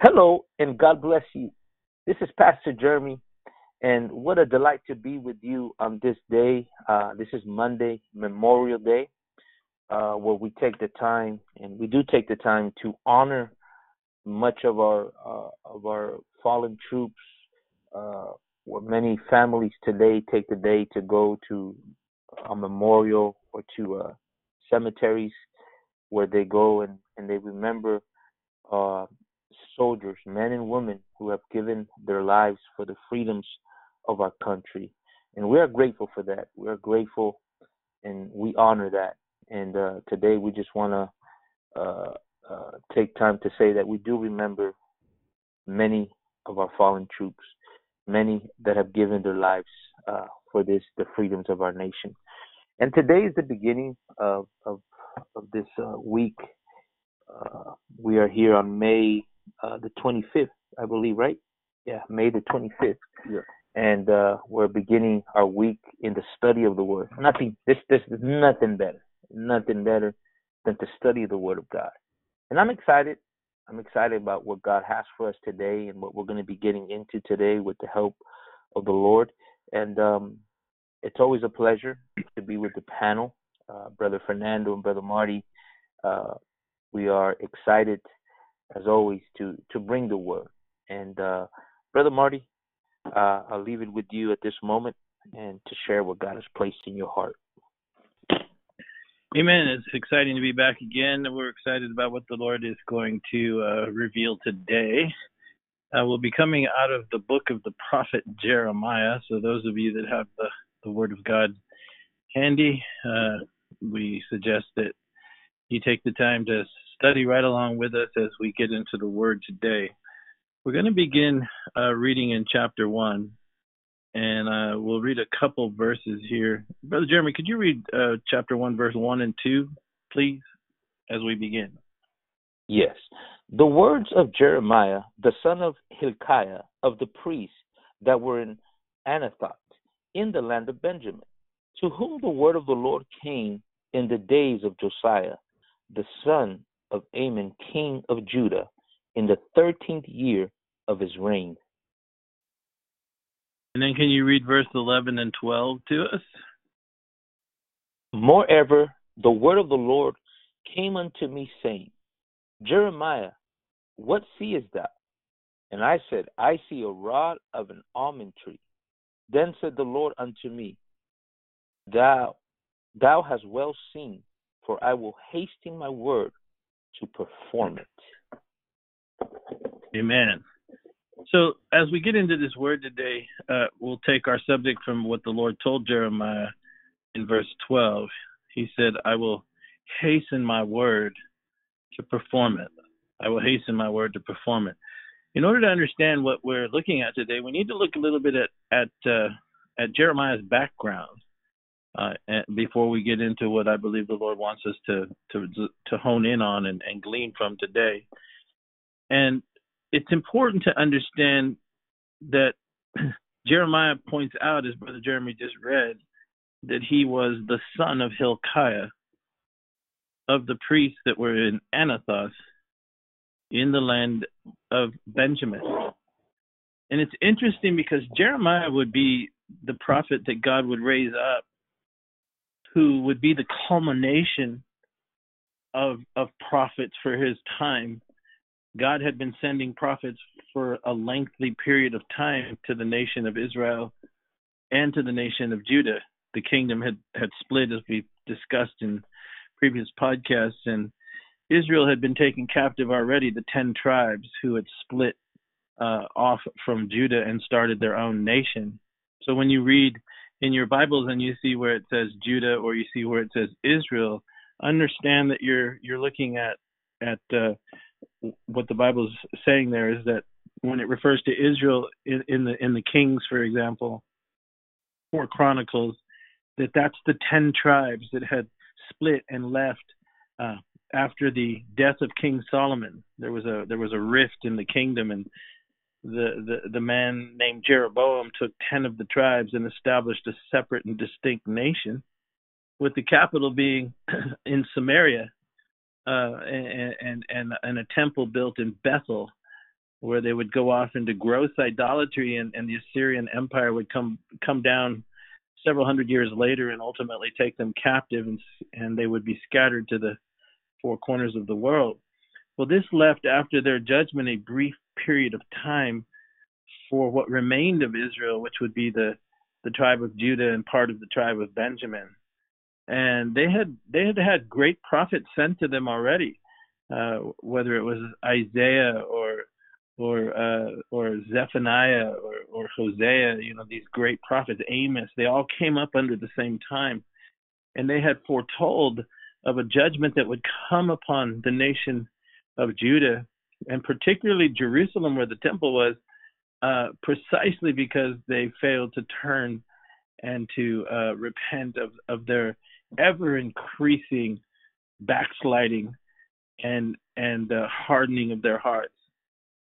Hello, and God bless you. This is Pastor Jeremy, and what a delight to be with you on this day. Uh, this is Monday, Memorial Day, uh, where we take the time, and we do take the time to honor much of our uh, of our fallen troops. Uh, where many families today take the day to go to a memorial or to uh, cemeteries where they go and, and they remember uh, soldiers, men and women who have given their lives for the freedoms of our country. And we are grateful for that. We are grateful and we honor that. And uh, today we just want to uh, uh, take time to say that we do remember many of our fallen troops, many that have given their lives uh, for this, the freedoms of our nation. And today is the beginning of, of, of this uh, week. Uh, we are here on May uh, the 25th, I believe, right? Yeah, May the 25th. Yeah. And uh, we're beginning our week in the study of the Word. Nothing, this, this is nothing better, nothing better than to study the Word of God. And I'm excited. I'm excited about what God has for us today and what we're going to be getting into today with the help of the Lord. And um, it's always a pleasure to be with the panel, uh, Brother Fernando and Brother Marty. Uh, we are excited as always, to to bring the word. And uh, brother Marty, uh, I'll leave it with you at this moment and to share what God has placed in your heart. Amen. It's exciting to be back again. We're excited about what the Lord is going to uh, reveal today. Uh, we'll be coming out of the book of the prophet Jeremiah. So, those of you that have the, the Word of God handy, uh, we suggest that you take the time to study right along with us as we get into the Word today. We're going to begin uh, reading in chapter 1, and uh, we'll read a couple verses here. Brother Jeremy, could you read uh, chapter 1, verse 1 and 2, please, as we begin? Yes. The words of Jeremiah, the son of Hilkiah, of the priests that were in Anathoth, in the land of Benjamin, to whom the word of the Lord came in the days of Josiah, the son of Amon, king of Judah, in the thirteenth year of his reign. And then can you read verse 11 and 12 to us? Moreover, the word of the Lord came unto me, saying, Jeremiah, what seest thou? And I said, I see a rod of an almond tree. Then said the Lord unto me, Thou, thou hast well seen, for I will hasten my word to perform it. Amen. So, as we get into this word today, uh, we'll take our subject from what the Lord told Jeremiah in verse 12. He said, I will hasten my word to perform it. I will hasten my word to perform it. In order to understand what we're looking at today, we need to look a little bit at at, uh, at Jeremiah's background uh, before we get into what I believe the Lord wants us to to to hone in on and, and glean from today. And it's important to understand that Jeremiah points out, as Brother Jeremy just read, that he was the son of Hilkiah, of the priests that were in Anathoth, in the land of Benjamin. And it's interesting because Jeremiah would be the prophet that God would raise up who would be the culmination of of prophets for his time. God had been sending prophets for a lengthy period of time to the nation of Israel and to the nation of Judah. The kingdom had, had split as we discussed in previous podcasts, and Israel had been taken captive already, the ten tribes who had split uh, off from Judah and started their own nation. So when you read in your Bibles and you see where it says Judah or you see where it says Israel, understand that you're you're looking at at uh, what the Bible's saying there is that when it refers to Israel in, in the in the Kings, for example, or Chronicles, that that's the ten tribes that had split and left uh, after the death of King Solomon. There was a there was a rift in the kingdom, and the, the, the man named Jeroboam took 10 of the tribes and established a separate and distinct nation, with the capital being in Samaria uh, and, and, and, and a temple built in Bethel where they would go off into gross idolatry, and, and the Assyrian Empire would come come down several hundred years later and ultimately take them captive, and and they would be scattered to the four corners of the world. Well, this left after their judgment a brief period of time for what remained of Israel, which would be the the tribe of Judah and part of the tribe of Benjamin. And they had they had had great prophets sent to them already, uh, whether it was Isaiah or or uh, or Zephaniah or, or Hosea, you know, these great prophets, Amos, they all came up under the same time. And they had foretold of a judgment that would come upon the nation of Judah, and particularly Jerusalem, where the temple was, uh, precisely because they failed to turn and to uh, repent of, of their ever increasing backsliding and and uh, hardening of their hearts.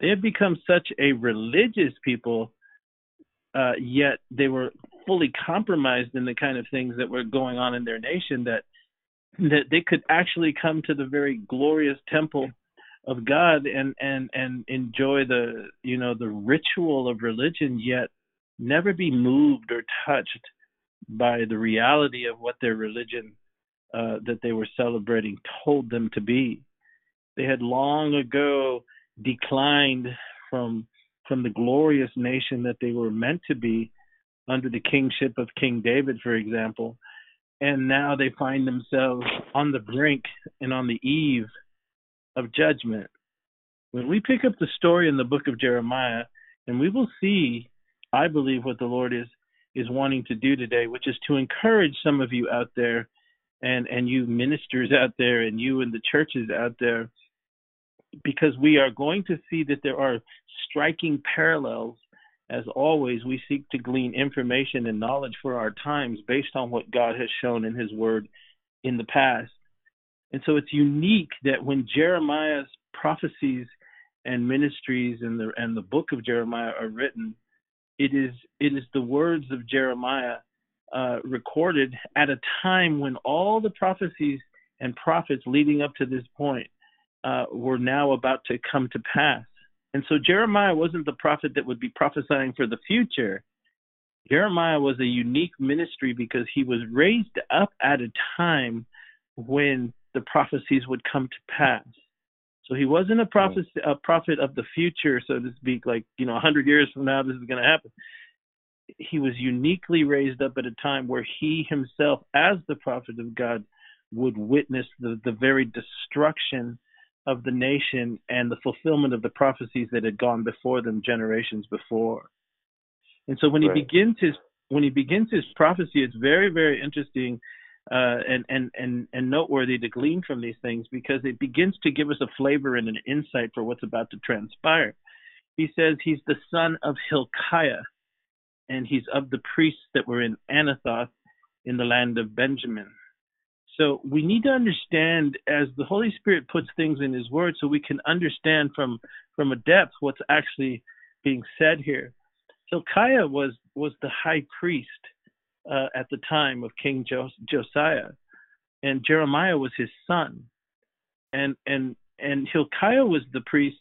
They had become such a religious people, uh, yet they were fully compromised in the kind of things that were going on in their nation that that they could actually come to the very glorious temple of God and and and enjoy the you know the ritual of religion yet never be moved or touched by the reality of what their religion uh, that they were celebrating told them to be. They had long ago declined from from the glorious nation that they were meant to be under the kingship of King David, for example, and now they find themselves on the brink and on the eve of judgment. When we pick up the story in the book of Jeremiah, and we will see, I believe, what the Lord is is wanting to do today, which is to encourage some of you out there and and you ministers out there and you and the churches out there because we are going to see that there are striking parallels as always we seek to glean information and knowledge for our times based on what God has shown in his word in the past and so it's unique that when Jeremiah's prophecies and ministries and the and the book of Jeremiah are written, it is it is the words of Jeremiah uh, recorded at a time when all the prophecies and prophets leading up to this point uh, were now about to come to pass. And so Jeremiah wasn't the prophet that would be prophesying for the future. Jeremiah was a unique ministry because he was raised up at a time when the prophecies would come to pass. So he wasn't a prophet, a prophet of the future, so to speak, like, you know, a hundred years from now this is going to happen. He was uniquely raised up at a time where he himself, as the prophet of God, would witness the, the very destruction of the nation and the fulfillment of the prophecies that had gone before them generations before. And so when right. he begins his when he begins his prophecy, it's very, very interesting uh, and, and, and, and noteworthy to glean from these things because it begins to give us a flavor and an insight for what's about to transpire. He says he's the son of Hilkiah, and he's of the priests that were in Anathoth in the land of Benjamin. So we need to understand as the Holy Spirit puts things in His Word, so we can understand from from a depth what's actually being said here. Hilkiah was was the high priest uh, at the time of King Josiah, and Jeremiah was his son, and and and Hilkiah was the priest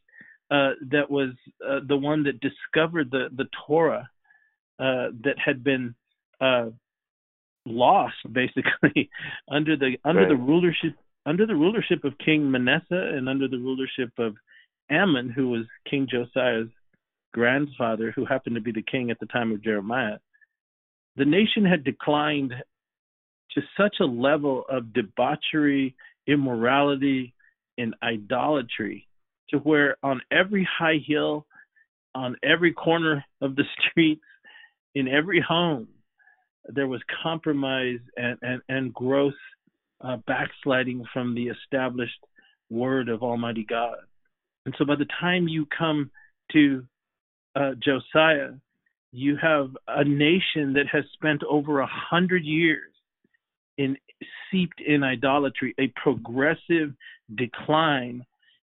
uh, that was uh, the one that discovered the the Torah uh, that had been uh, lost basically under the under right. the rulership under the rulership of King Manasseh and under the rulership of Amon, who was King Josiah's grandfather, who happened to be the king at the time of Jeremiah the nation had declined to such a level of debauchery, immorality, and idolatry to where on every high hill, on every corner of the streets, in every home, there was compromise and, and, and gross uh, backsliding from the established word of Almighty God. And so by the time you come to uh, Josiah, you have a nation that has spent over a hundred years in seeped in idolatry, a progressive decline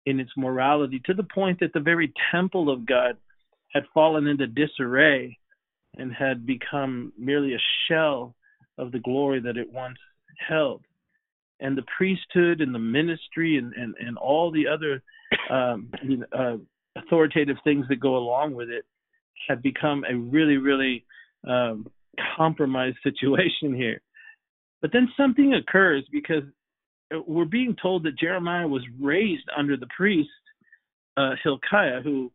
in its morality to the point that the very temple of God had fallen into disarray and had become merely a shell of the glory that it once held. And the priesthood and the ministry and, and, and all the other um, uh, authoritative things that go along with it had become a really, really um, compromised situation here. But then something occurs because we're being told that Jeremiah was raised under the priest uh, Hilkiah, who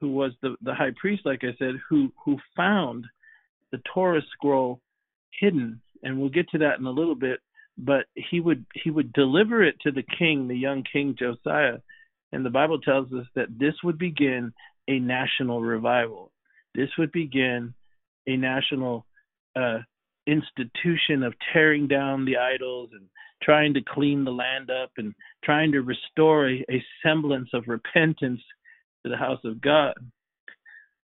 who was the, the high priest, like I said, who who found the Torah scroll hidden, and we'll get to that in a little bit. But he would he would deliver it to the king, the young king Josiah, and the Bible tells us that this would begin a national revival. This would begin a national uh, institution of tearing down the idols and trying to clean the land up and trying to restore a, a semblance of repentance to the house of God.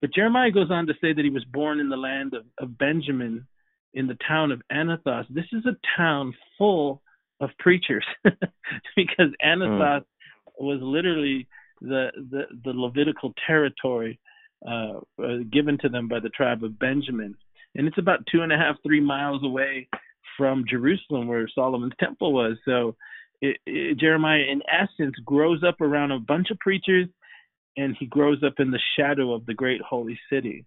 But Jeremiah goes on to say that he was born in the land of, of Benjamin in the town of Anathoth. This is a town full of preachers because Anathoth mm. was literally the, the, the Levitical territory uh, uh, given to them by the tribe of Benjamin. And it's about two and a half, three miles away from Jerusalem, where Solomon's temple was. So it, it, Jeremiah, in essence, grows up around a bunch of preachers, and he grows up in the shadow of the great holy city,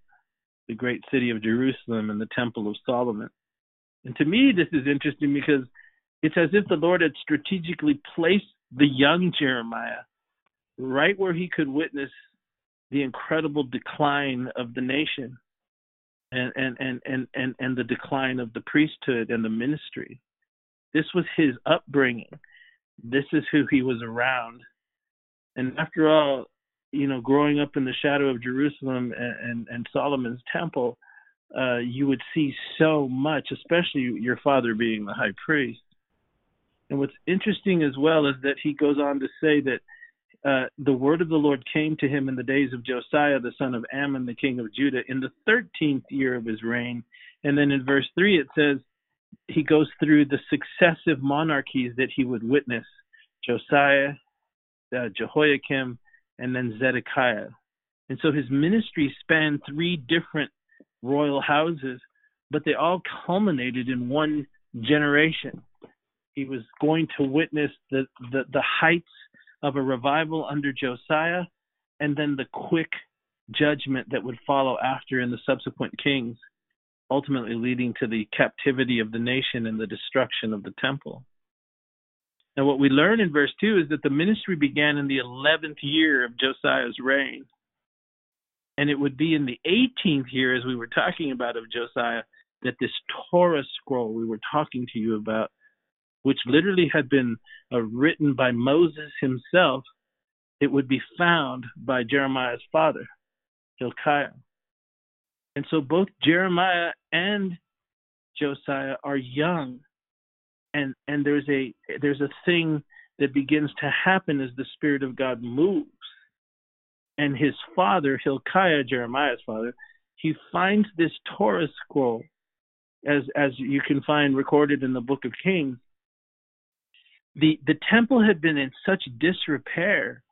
the great city of Jerusalem and the temple of Solomon. And to me, this is interesting because it's as if the Lord had strategically placed the young Jeremiah right where he could witness the incredible decline of the nation and and and and and, and the decline of the priesthood and the ministry. This was his upbringing. This is who he was around. And after all, you know, growing up in the shadow of Jerusalem and, and, and Solomon's temple, uh, you would see so much, especially your father being the high priest. And what's interesting as well is that he goes on to say that uh, the word of the Lord came to him in the days of Josiah, the son of Amon, the king of Judah, in the 13th year of his reign. And then in verse 3, it says he goes through the successive monarchies that he would witness Josiah, uh, Jehoiakim, and then Zedekiah. And so his ministry spanned three different royal houses, but they all culminated in one generation. He was going to witness the, the, the heights of a revival under Josiah and then the quick judgment that would follow after in the subsequent kings, ultimately leading to the captivity of the nation and the destruction of the temple. Now, what we learn in verse 2 is that the ministry began in the 11th year of Josiah's reign. And it would be in the 18th year, as we were talking about of Josiah, that this Torah scroll we were talking to you about which literally had been uh, written by Moses himself, it would be found by Jeremiah's father, Hilkiah. And so both Jeremiah and Josiah are young, and and there's a there's a thing that begins to happen as the Spirit of God moves. And his father, Hilkiah, Jeremiah's father, he finds this Torah scroll, as as you can find recorded in the Book of Kings, the the temple had been in such disrepair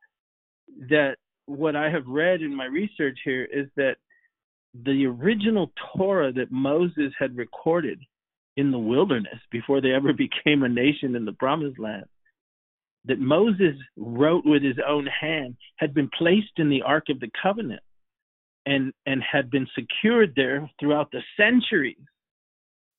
that what I have read in my research here is that the original Torah that Moses had recorded in the wilderness before they ever became a nation in the promised land that Moses wrote with his own hand had been placed in the ark of the covenant and and had been secured there throughout the centuries.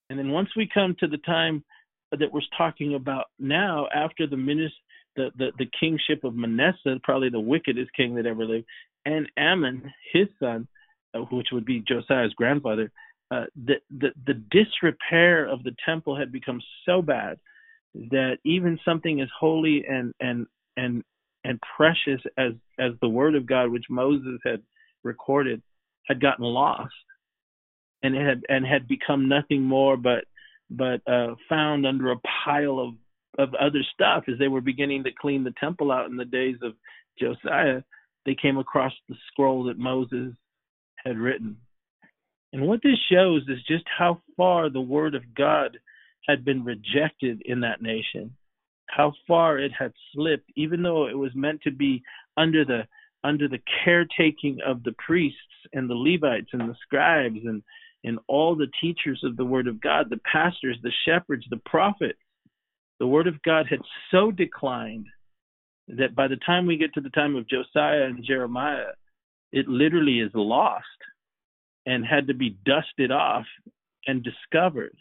And then once we come to the time that we're talking about now after the minister the, the, the kingship of Manasseh, probably the wickedest king that ever lived, and Amon, his son, uh, which would be Josiah's grandfather, uh, the, the the disrepair of the temple had become so bad that even something as holy and and and and precious as as the word of God, which Moses had recorded, had gotten lost, and it had and had become nothing more but but uh, found under a pile of of other stuff as they were beginning to clean the temple out in the days of Josiah. They came across the scroll that Moses had written. And what this shows is just how far the word of God had been rejected in that nation, how far it had slipped, even though it was meant to be under the under the caretaking of the priests and the Levites and the scribes and and all the teachers of the Word of God, the pastors, the shepherds, the prophets, the Word of God had so declined that by the time we get to the time of Josiah and Jeremiah, it literally is lost and had to be dusted off and discovered.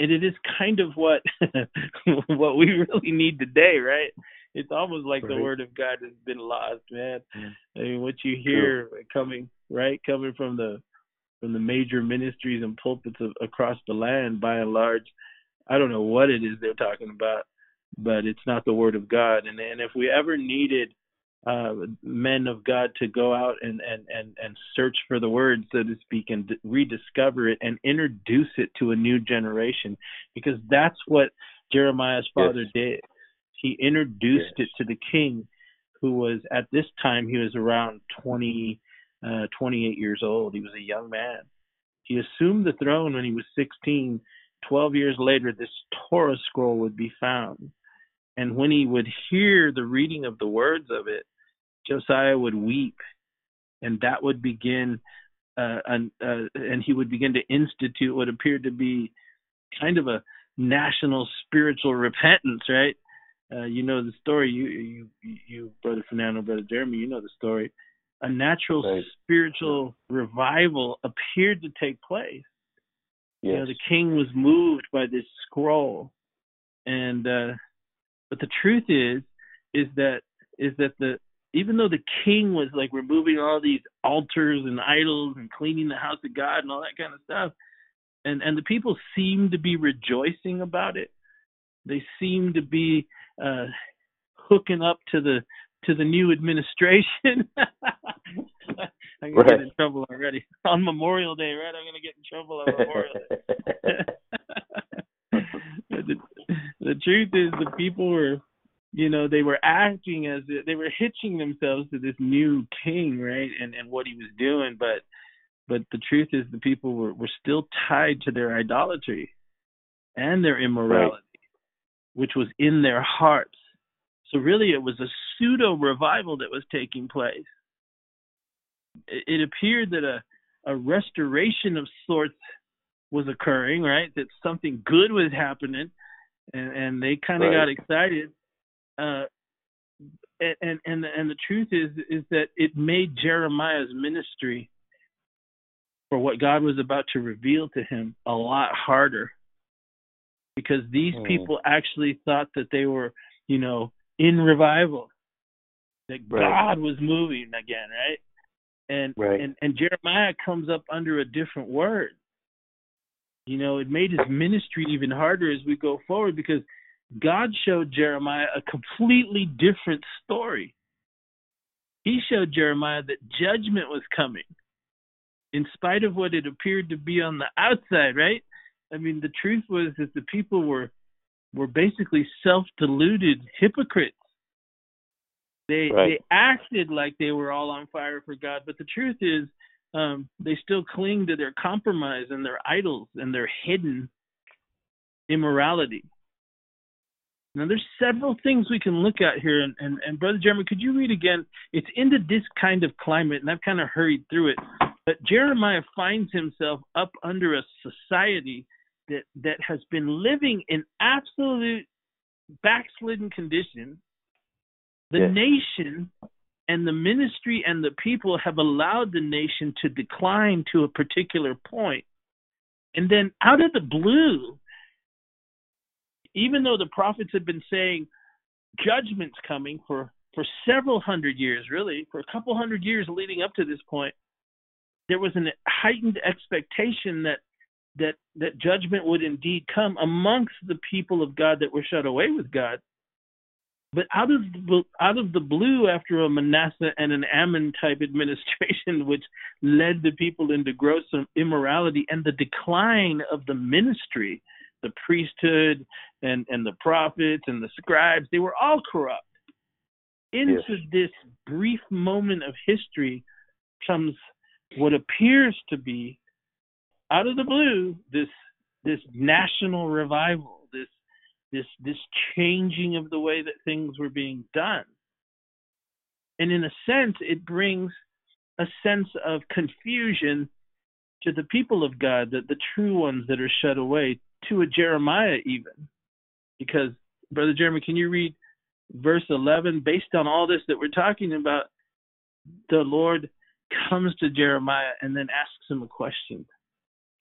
And it is kind of what what we really need today, right? It's almost like right. the word of God has been lost, man. I mean, what you hear coming right coming from the from the major ministries and pulpits of, across the land, by and large, I don't know what it is they're talking about, but it's not the word of God. And and if we ever needed uh, men of God to go out and, and, and, and search for the word, so to speak, and rediscover it and introduce it to a new generation, because that's what Jeremiah's father yes. did. He introduced yes. it to the king, who was at this time he was around 20, uh, 28 years old. He was a young man. He assumed the throne when he was 16. Twelve years later, this Torah scroll would be found. And when he would hear the reading of the words of it, Josiah would weep, and that would begin, uh, an, uh, and he would begin to institute what appeared to be kind of a national spiritual repentance, right? Uh, you know the story. You, you, you, brother Fernando, brother Jeremy, you know the story. A natural right. spiritual revival appeared to take place. Yes. You know, the king was moved by this scroll, and uh, but the truth is, is that is that the even though the king was like removing all these altars and idols and cleaning the house of God and all that kind of stuff, and and the people seemed to be rejoicing about it. They seemed to be uh, hooking up to the to the new administration. I'm gonna right. get in trouble already on Memorial Day, right? I'm gonna get in trouble on Memorial Day. the, the truth is, the people were you know they were acting as if they were hitching themselves to this new king right and and what he was doing but but the truth is the people were were still tied to their idolatry and their immorality right. which was in their hearts so really it was a pseudo revival that was taking place it, it appeared that a a restoration of sorts was occurring right that something good was happening and and they kind of right. got excited uh, and and and the truth is is that it made Jeremiah's ministry for what God was about to reveal to him a lot harder because these mm. people actually thought that they were, you know, in revival, that right. God was moving again, right? And right. and and Jeremiah comes up under a different word. You know, it made his ministry even harder as we go forward because God showed Jeremiah a completely different story. He showed Jeremiah that judgment was coming, in spite of what it appeared to be on the outside, right? I mean, the truth was that the people were were basically self-deluded hypocrites. They right. they acted like they were all on fire for God, but the truth is, um, they still cling to their compromise and their idols and their hidden immorality. Now, there's several things we can look at here, and, and, and Brother Jeremy, could you read again? It's into this kind of climate, and I've kind of hurried through it. But Jeremiah finds himself up under a society that that has been living in absolute backslidden conditions. The yes. nation and the ministry and the people have allowed the nation to decline to a particular point. And then out of the blue, even though the prophets had been saying judgment's coming for for several hundred years, really, for a couple hundred years leading up to this point, there was an heightened expectation that that that judgment would indeed come amongst the people of God that were shut away with God. But out of the, out of the blue, after a Manasseh and an Amon type administration, which led the people into gross immorality and the decline of the ministry the priesthood and and the prophets and the scribes they were all corrupt into yes. this brief moment of history comes what appears to be out of the blue this this national revival this this this changing of the way that things were being done and in a sense it brings a sense of confusion to the people of God, that the true ones that are shut away, to a Jeremiah even. Because, Brother Jeremy, can you read verse 11, based on all this that we're talking about, the Lord comes to Jeremiah and then asks him a question.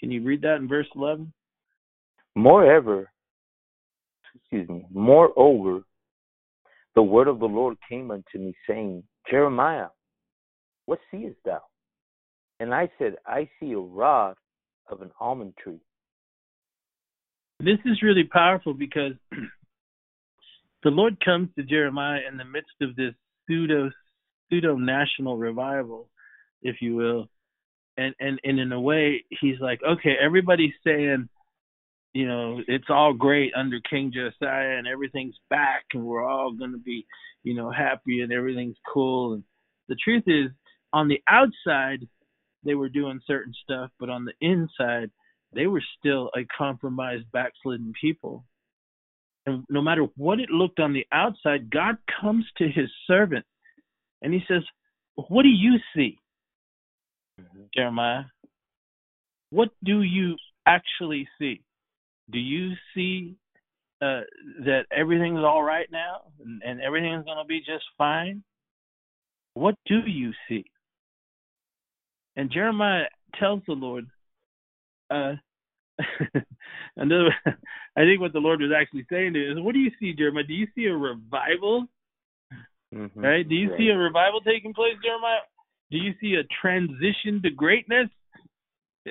Can you read that in verse 11? Moreover, excuse me, moreover, the word of the Lord came unto me, saying, Jeremiah, what seest thou? And I said, I see a rod of an almond tree. This is really powerful because the Lord comes to Jeremiah in the midst of this pseudo pseudo national revival, if you will. And and and in a way he's like, Okay, everybody's saying, you know, it's all great under King Josiah and everything's back and we're all gonna be, you know, happy and everything's cool and the truth is on the outside they were doing certain stuff, but on the inside they were still a compromised, backslidden people. And no matter what it looked on the outside, God comes to his servant and he says, What do you see. Jeremiah? What do you actually see? Do you see uh, that everything's all right now and, and everything's going to be just fine? What do you see? And Jeremiah tells the Lord, uh, another, I think what the Lord was actually saying is, what do you see, Jeremiah? Do you see a revival? Mm-hmm. Right? Do you right. see a revival taking place, Jeremiah? Do you see a transition to greatness?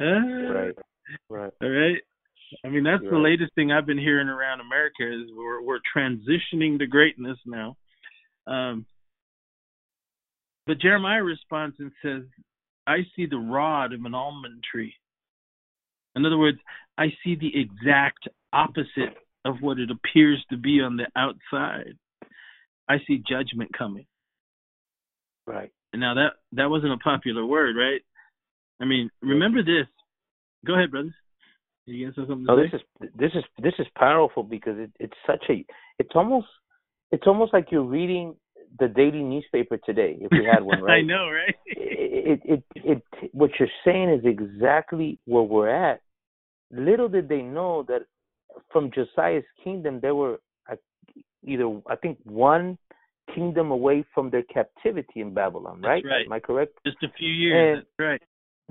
right. Right. All right. I mean, that's the latest thing I've been hearing around America is we're we're transitioning to greatness now. Um, but Jeremiah responds and says, "I see the rod of an almond tree." In other words, I see the exact opposite of what it appears to be on the outside. I see judgment coming. Right. And now that that wasn't a popular word, right? I mean, remember this. Go ahead, brothers. You got something to no, say? this is this is this is powerful because it, it's such a it's almost it's almost like you're reading the daily newspaper today if we had one, right? I know, right? it, it it it what you're saying is exactly where we're at little did they know that from Josiah's kingdom, there were uh, either, I think, one kingdom away from their captivity in Babylon, right? Right. Am I correct? Just a few years. Right.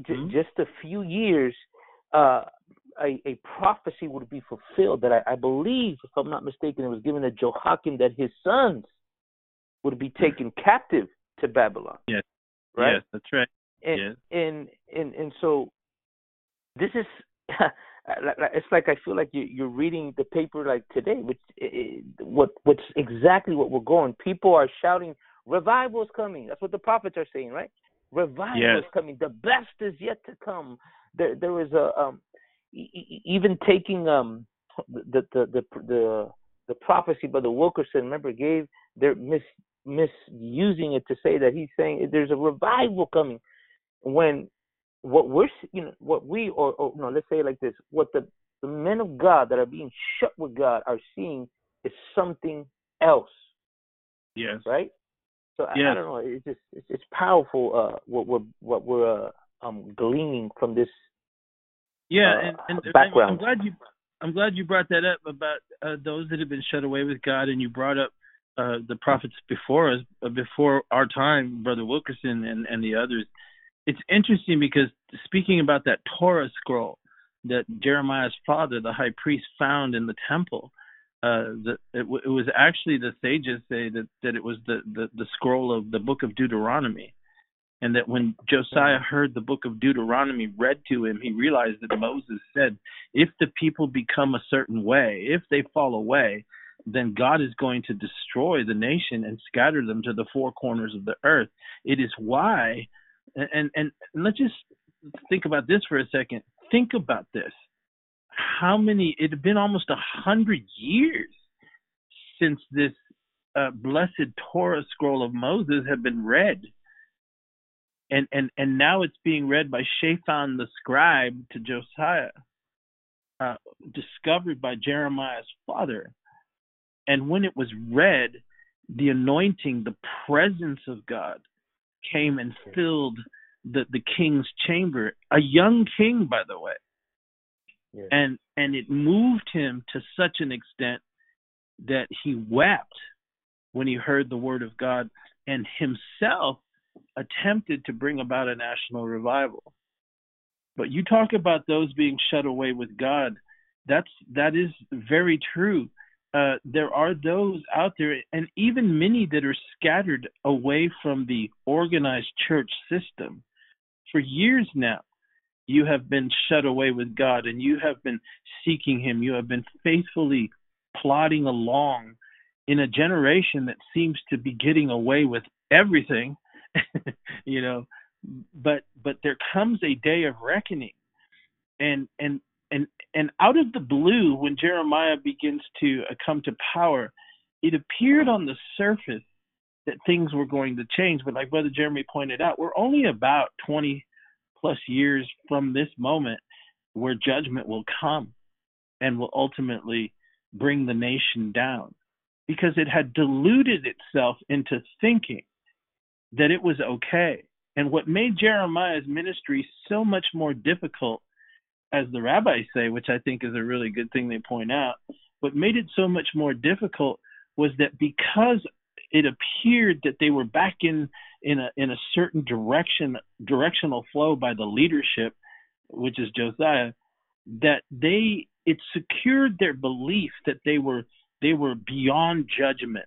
J- mm-hmm. Just a few years, uh, a, a prophecy would be fulfilled that I, I believe, if I'm not mistaken, it was given to Jehoiakim that his sons would be taken captive to Babylon. Yes. Right. Yes, that's right. And, yes. and and and so this is it's like I feel like you, you're reading the paper like today, which what what's exactly what we're going. People are shouting, "Revival is coming." That's what the prophets are saying, right? Revival yes. is coming. The best is yet to come. There there is a um, even taking um the the the the the prophecy by the Wilkerson. Remember, gave they're mis misusing it to say that he's saying there's a revival coming when what we're you know what we or, or no let's say it like this what the the men of God that are being shut with God are seeing is something else. Yes. Right. So yes. I, I, don't know. It's just it's, it's powerful. Uh, what we're what we're uh, um gleaning from this. Yeah, uh, and, and background. I'm glad you I'm glad you brought that up about uh, those that have been shut away with God, and you brought up uh, the prophets before us, uh, before our time, Brother Wilkerson and and the others it's interesting because speaking about that Torah scroll that Jeremiah's father, the high priest, found in the temple, uh, the, it, it was actually the sages say that that it was the, the the scroll of the book of Deuteronomy, and that when Josiah heard the book of Deuteronomy read to him, he realized that Moses said, if the people become a certain way, if they fall away, then God is going to destroy the nation and scatter them to the four corners of the earth. It is why and, and and let's just think about this for a second. Think about this. How many? It had been almost a hundred years since this uh, blessed Torah scroll of Moses had been read, and and and now it's being read by Shaphan the scribe to Josiah, uh, discovered by Jeremiah's father. And when it was read, the anointing, the presence of God came and filled the the king's chamber, a young king, by the way. And and it moved him to such an extent that he wept when he heard the word of God and himself attempted to bring about a national revival. But you talk about those being shut away with God. That's that is very true. Uh, there are those out there, and even many that are scattered away from the organized church system. For years now, you have been shut away with God, and you have been seeking Him. You have been faithfully plodding along in a generation that seems to be getting away with everything, you know. But but there comes a day of reckoning, and and and and out of the blue, when Jeremiah begins to uh, come to power, it appeared on the surface that things were going to change. But like Brother Jeremy pointed out, we're only about 20 plus years from this moment where judgment will come and will ultimately bring the nation down because it had deluded itself into thinking that it was okay. And what made Jeremiah's ministry so much more difficult, as the rabbis say, which I think is a really good thing they point out, what made it so much more difficult was that because it appeared that they were back in in a in a certain direction directional flow by the leadership, which is Josiah, that they it secured their belief that they were they were beyond judgment,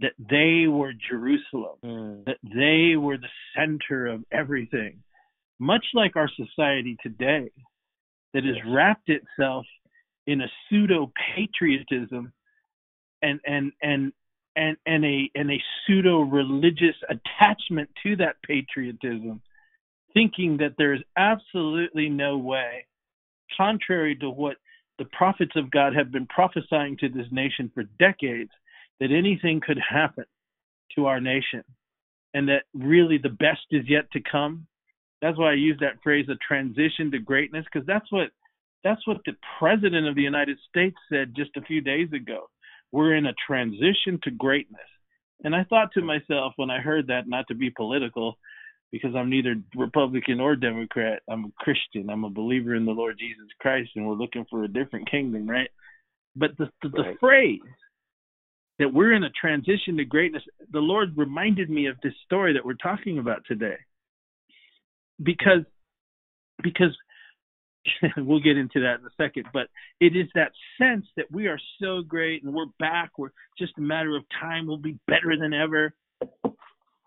that they were Jerusalem, mm. that they were the center of everything. Much like our society today, that has wrapped itself in a pseudo patriotism and and and and and a and a pseudo religious attachment to that patriotism thinking that there is absolutely no way contrary to what the prophets of God have been prophesying to this nation for decades that anything could happen to our nation and that really the best is yet to come. That's why I use that phrase a transition to greatness because that's what that's what the president of the United States said just a few days ago. We're in a transition to greatness. And I thought to myself when I heard that not to be political, because I'm neither Republican or Democrat. I'm a Christian. I'm a believer in the Lord Jesus Christ, and we're looking for a different kingdom, right? But the the, the right. phrase that we're in a transition to greatness, the Lord reminded me of this story that we're talking about today, because because we'll get into that in a second. But it is that sense that we are so great and we're back. We're just a matter of time. We'll be better than ever.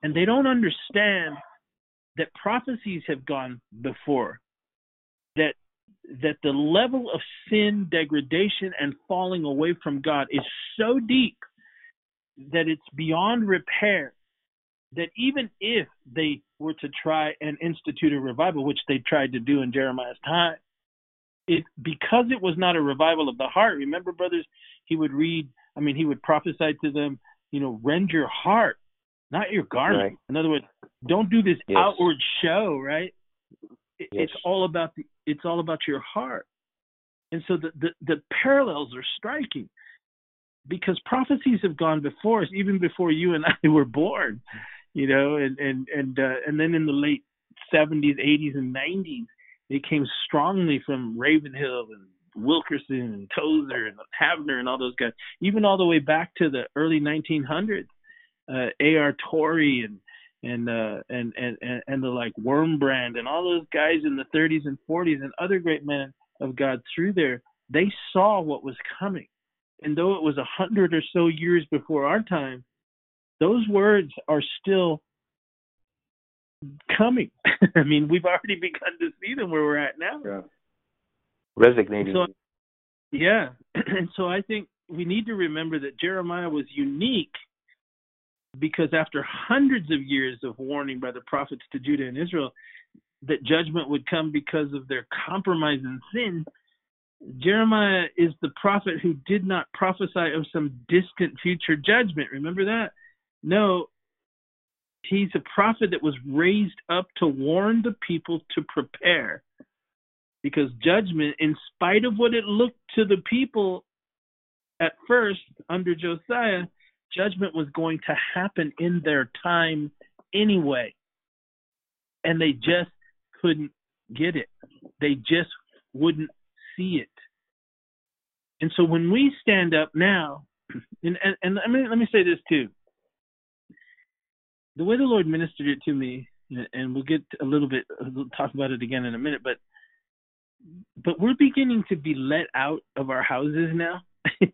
And they don't understand that prophecies have gone before that that the level of sin, degradation, and falling away from God is so deep that it's beyond repair. That even if they were to try and institute a revival, which they tried to do in Jeremiah's time, it because it was not a revival of the heart. Remember, brothers, he would read. I mean, he would prophesy to them. You know, rend your heart not your garment. Right. In other words, don't do this yes. outward show, right? It, yes. It's all about the it's all about your heart. And so the, the, the parallels are striking because prophecies have gone before us, even before you and I were born, you know, and and and uh, and then in the late seventies, eighties, and nineties, it came strongly from Ravenhill and Wilkerson and Tozer and Havner and all those guys, even all the way back to the early 1900s uh, A.R. Torrey and and, uh, and and and and the like Wurmbrand and all those guys in the 30s and 40s and other great men of God through there, they saw what was coming, and though it was a hundred or so years before our time, those words are still coming. I mean, we've already begun to see them where we're at now. Yeah. Resignating. So, yeah, and so I think we need to remember that Jeremiah was unique because after hundreds of years of warning by the prophets to Judah and Israel that judgment would come because of their compromise and sin, Jeremiah is the prophet who did not prophesy of some distant future judgment. Remember that? No, he's a prophet that was raised up to warn the people to prepare. Because judgment, in spite of what it looked to the people at first under Josiah, judgment was going to happen in their time anyway. And they just couldn't get it. They just wouldn't see it. And so when we stand up now and and, and I mean, let me say this too. The way the Lord ministered it to me, and we'll get a little bit, we'll talk about it again in a minute, but but we're beginning to be let out of our houses now. and,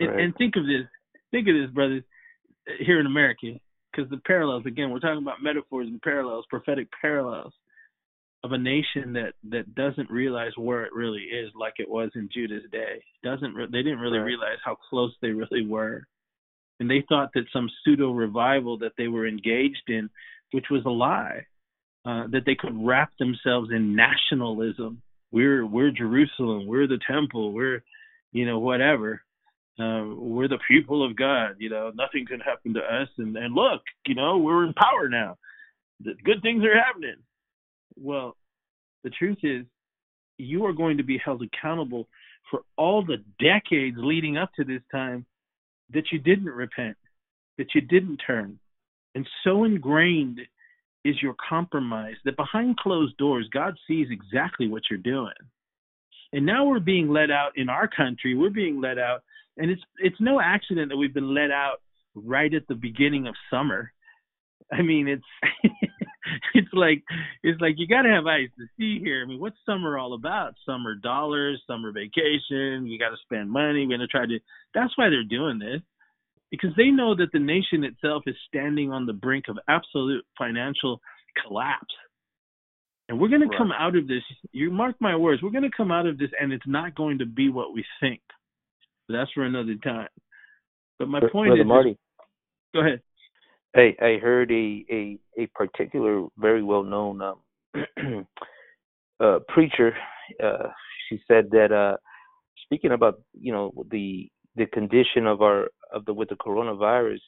right. and think of this, think of this, brothers, here in America, because the parallels again, we're talking about metaphors and parallels, prophetic parallels of a nation that that doesn't realize where it really is, like it was in Judah's day. Doesn't re- they didn't really right. realize how close they really were, and they thought that some pseudo revival that they were engaged in, which was a lie, uh, that they could wrap themselves in nationalism. We're we're Jerusalem, we're the temple, we're you know whatever. Uh, we're the people of God. You know nothing can happen to us, and and look, you know we're in power now. The good things are happening well, the truth is, you are going to be held accountable for all the decades leading up to this time that you didn't repent, that you didn't turn. And so ingrained is your compromise that behind closed doors, God sees exactly what you're doing. And now we're being let out in our country. We're being let out, and it's it's no accident that we've been let out right at the beginning of summer. I mean, it's it's like it's like you got to have eyes to see here. I mean, what's summer all about? Summer dollars, summer vacation. You got to spend money. We're gonna try to. That's why they're doing this because they know that the nation itself is standing on the brink of absolute financial collapse. And we're going right. to come out of this. You mark my words. We're going to come out of this, and it's not going to be what we think. But that's for another time. But my point Brother is, Marty. Go ahead. I I heard a a a particular very well known um, uh, preacher. Uh, she said that uh, speaking about you know the the condition of our of the with the coronavirus,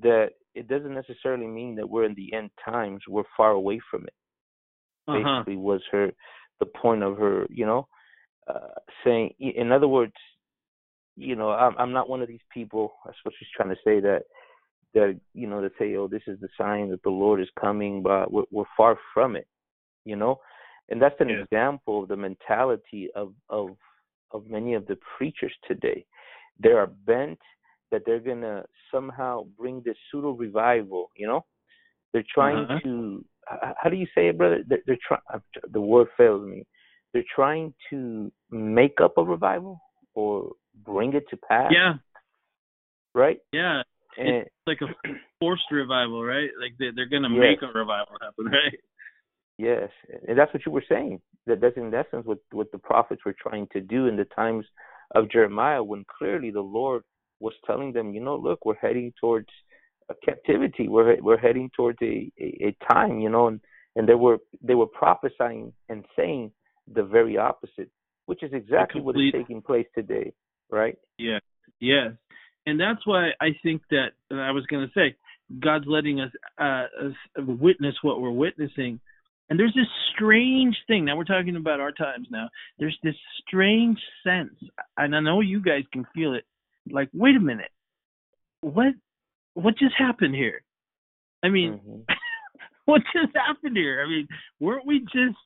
that it doesn't necessarily mean that we're in the end times. We're far away from it. Uh-huh. Basically, was her the point of her you know uh, saying. In other words, you know, I'm I'm not one of these people. That's what she's trying to say that that you know to say, oh, this is the sign that the Lord is coming, but we're, we're far from it, you know, and that's an yeah. example of the mentality of of of many of the preachers today. They are bent that they're gonna somehow bring this pseudo revival, you know. They're trying uh-huh. to how do you say it, brother? They're, they're trying. The word fails me. They're trying to make up a revival or bring it to pass. Yeah. Right. Yeah. And, it's like a forced revival, right? Like they, they're going to yes. make a revival happen, right? Yes, and that's what you were saying. That that's in essence what what the prophets were trying to do in the times of Jeremiah, when clearly the Lord was telling them, you know, look, we're heading towards a captivity. We're we're heading towards a, a, a time, you know, and and they were they were prophesying and saying the very opposite, which is exactly complete, what is taking place today, right? Yeah, yes, and that's why I think that I was going to say God's letting us, uh, us witness what we're witnessing. And there's this strange thing. Now we're talking about our times now. There's this strange sense, and I know you guys can feel it. Like, wait a minute, what what just happened here? I mean, mm-hmm. what just happened here? I mean, weren't we just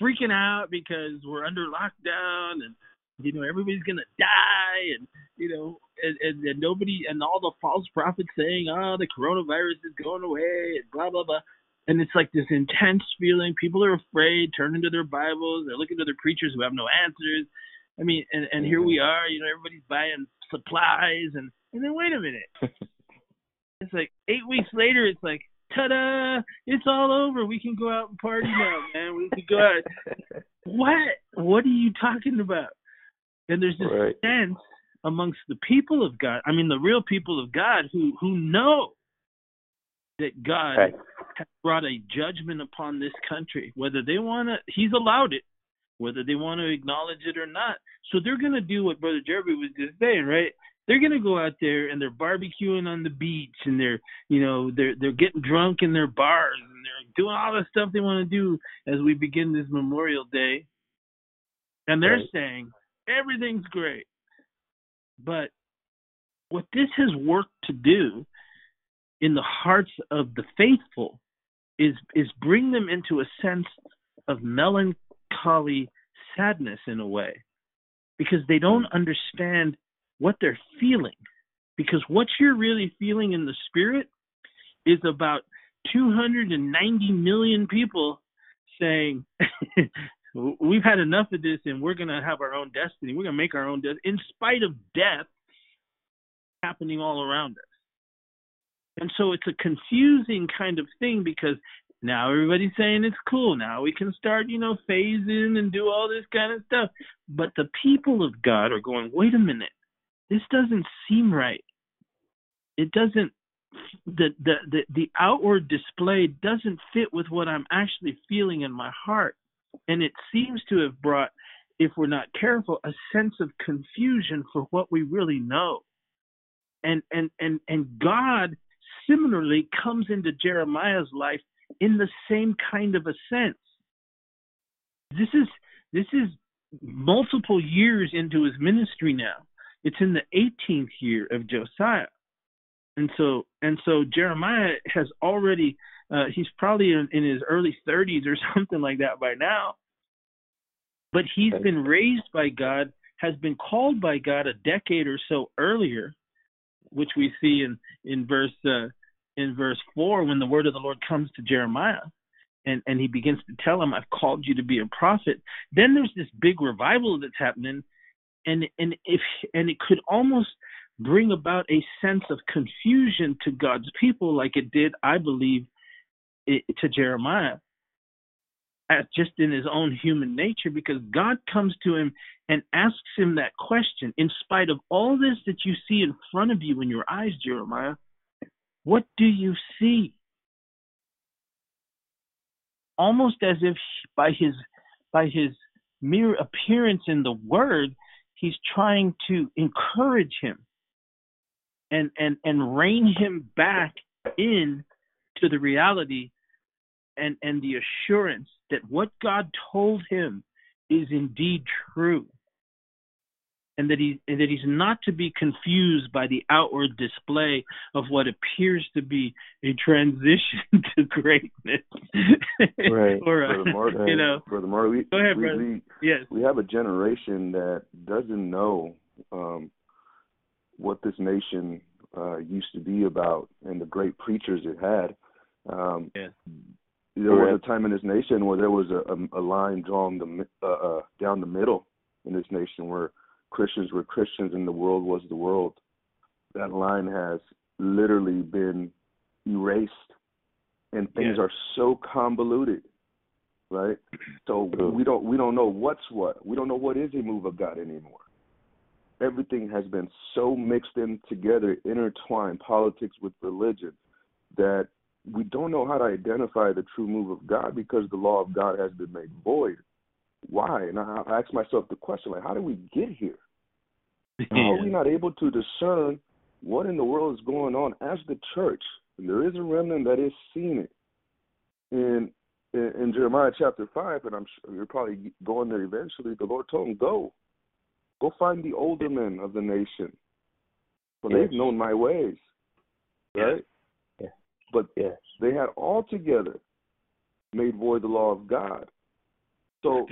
freaking out because we're under lockdown and you know everybody's gonna die and you know and, and, and nobody and all the false prophets saying oh the coronavirus is going away and blah blah blah. And it's like this intense feeling. People are afraid turning to their bibles they're looking to their preachers who have no answers. I mean and and here we are you know everybody's buying supplies and and then wait a minute. It's like eight weeks later it's like ta-da! It's all over. We can go out and party now man. We can go out. What? What are you talking about? And there's this right. sense amongst the people of God, I mean the real people of God who who know that God right. has brought a judgment upon this country, whether they want to he's allowed it, whether they want to acknowledge it or not. So they're going to do what brother Jeremy was just saying, right? They're going to go out there and they're barbecuing on the beach and they're, you know, they're they're getting drunk in their bars and they're doing all the stuff they want to do as we begin this Memorial Day. And they're right. saying, everything's great. But what this has worked to do in the hearts of the faithful is is bring them into a sense of melancholy sadness in a way because they don't hmm. understand what they're feeling. Because what you're really feeling in the spirit is about 290 million people saying, We've had enough of this and we're going to have our own destiny. We're going to make our own destiny in spite of death happening all around us. And so it's a confusing kind of thing because now everybody's saying it's cool. Now we can start, you know, phasing and do all this kind of stuff. But the people of God are going, wait a minute, this doesn't seem right. It doesn't the the the, the outward display doesn't fit with what I'm actually feeling in my heart. And it seems to have brought, if we're not careful, a sense of confusion for what we really know. And and and and God similarly comes into Jeremiah's life in the same kind of a sense. This is this is multiple years into his ministry now. It's in the 18th year of Josiah. And so and so Jeremiah has already uh, he's probably in, in his early 30s or something like that by now. But he's been raised by God, has been called by God a decade or so earlier, which we see in in verse uh, in verse 4 when the word of the Lord comes to Jeremiah and, and he begins to tell him, I've called you to be a prophet. Then there's this big revival that's happening and and if and it could almost bring about a sense of confusion to God's people like it did, I believe, it, to Jeremiah. Just in his own human nature, because God comes to him and asks him that question. In spite of all this that you see in front of you in your eyes, Jeremiah, what do you see? Almost as if by his by his mere appearance in the word, he's trying to encourage him and and and rein him back in to the reality and and the assurance that what God told him is indeed true and that he and that he's not to be confused by the outward display of what appears to be a transition to greatness. right. or uh, Brother Mark, you know, Brother Mark, we, go ahead, we, brother. We, yes. We have a generation that doesn't know um, what this nation uh, used to be about and the great preachers it had. Um, yeah. There was a time in this nation where there was a, a, a line drawn the, uh, uh, down the middle in this nation where Christians were Christians and the world was the world. That line has literally been erased, and things yeah. are so convoluted, right? So we don't we don't know what's what. We don't know what is a move of God anymore. Everything has been so mixed in together, intertwined, politics with religion, that we don't know how to identify the true move of God because the law of God has been made void why? And I, I ask myself the question, like, how did we get here? How are we not able to discern what in the world is going on as the church? And there is a remnant that is seeing it. In, in, in Jeremiah chapter 5, and I'm sure you're probably going there eventually, the Lord told him, go. Go find the older men of the nation. For yes. they've known my ways. Right? Yes. But yes. they had altogether made void the law of God. So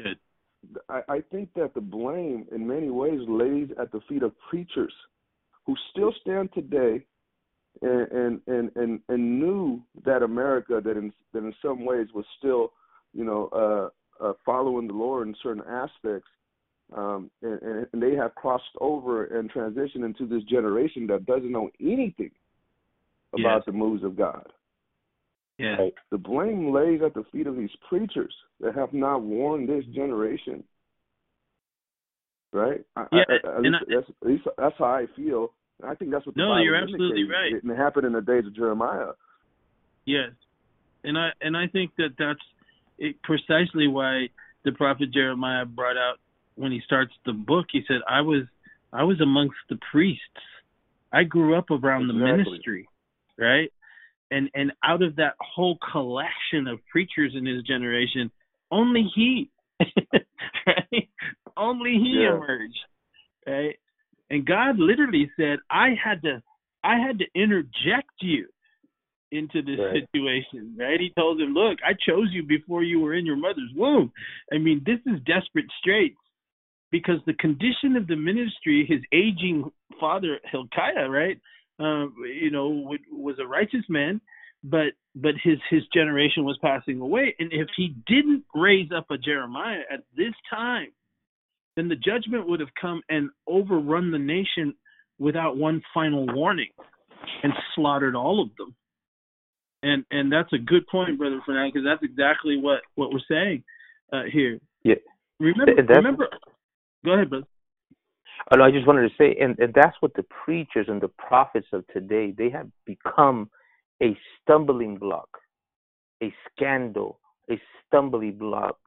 I, I think that the blame, in many ways, lays at the feet of preachers who still stand today and and and and, and knew that America that in that in some ways was still, you know, uh, uh, following the Lord in certain aspects, um, and, and they have crossed over and transitioned into this generation that doesn't know anything about yes. the moves of God. Yeah. Right? The blame lays at the feet of these preachers that have not warned this generation. Right? Yeah, I, I, at, least, I, that's, at least that's how I feel. I think that's what the no, Bible you're absolutely right. It, and it happened in the days of Jeremiah. Yes, and I and I think that that's it, precisely why the prophet Jeremiah brought out when he starts the book. He said, "I was I was amongst the priests. I grew up around exactly. the ministry, right? and and out of that whole collection of preachers in his generation, only he, right? Only he yeah. emerged, right? And God literally said, "I had to, I had to interject you into this right. situation." Right? He told him, "Look, I chose you before you were in your mother's womb. I mean, this is desperate straits." Because the condition of the ministry, his aging father Hilkiah, right, uh, you know, was a righteous man, but but his his generation was passing away, and if he didn't raise up a Jeremiah at this time, then the judgment would have come and overrun the nation without one final warning and slaughtered all of them. And and that's a good point, brother Fernand, because that's exactly what what we're saying uh, here. Yeah. Remember, remember. Go ahead, brother. Oh, no, I just wanted to say, and, and that's what the preachers and the prophets of today they have become a stumbling block, a scandal, a stumbling block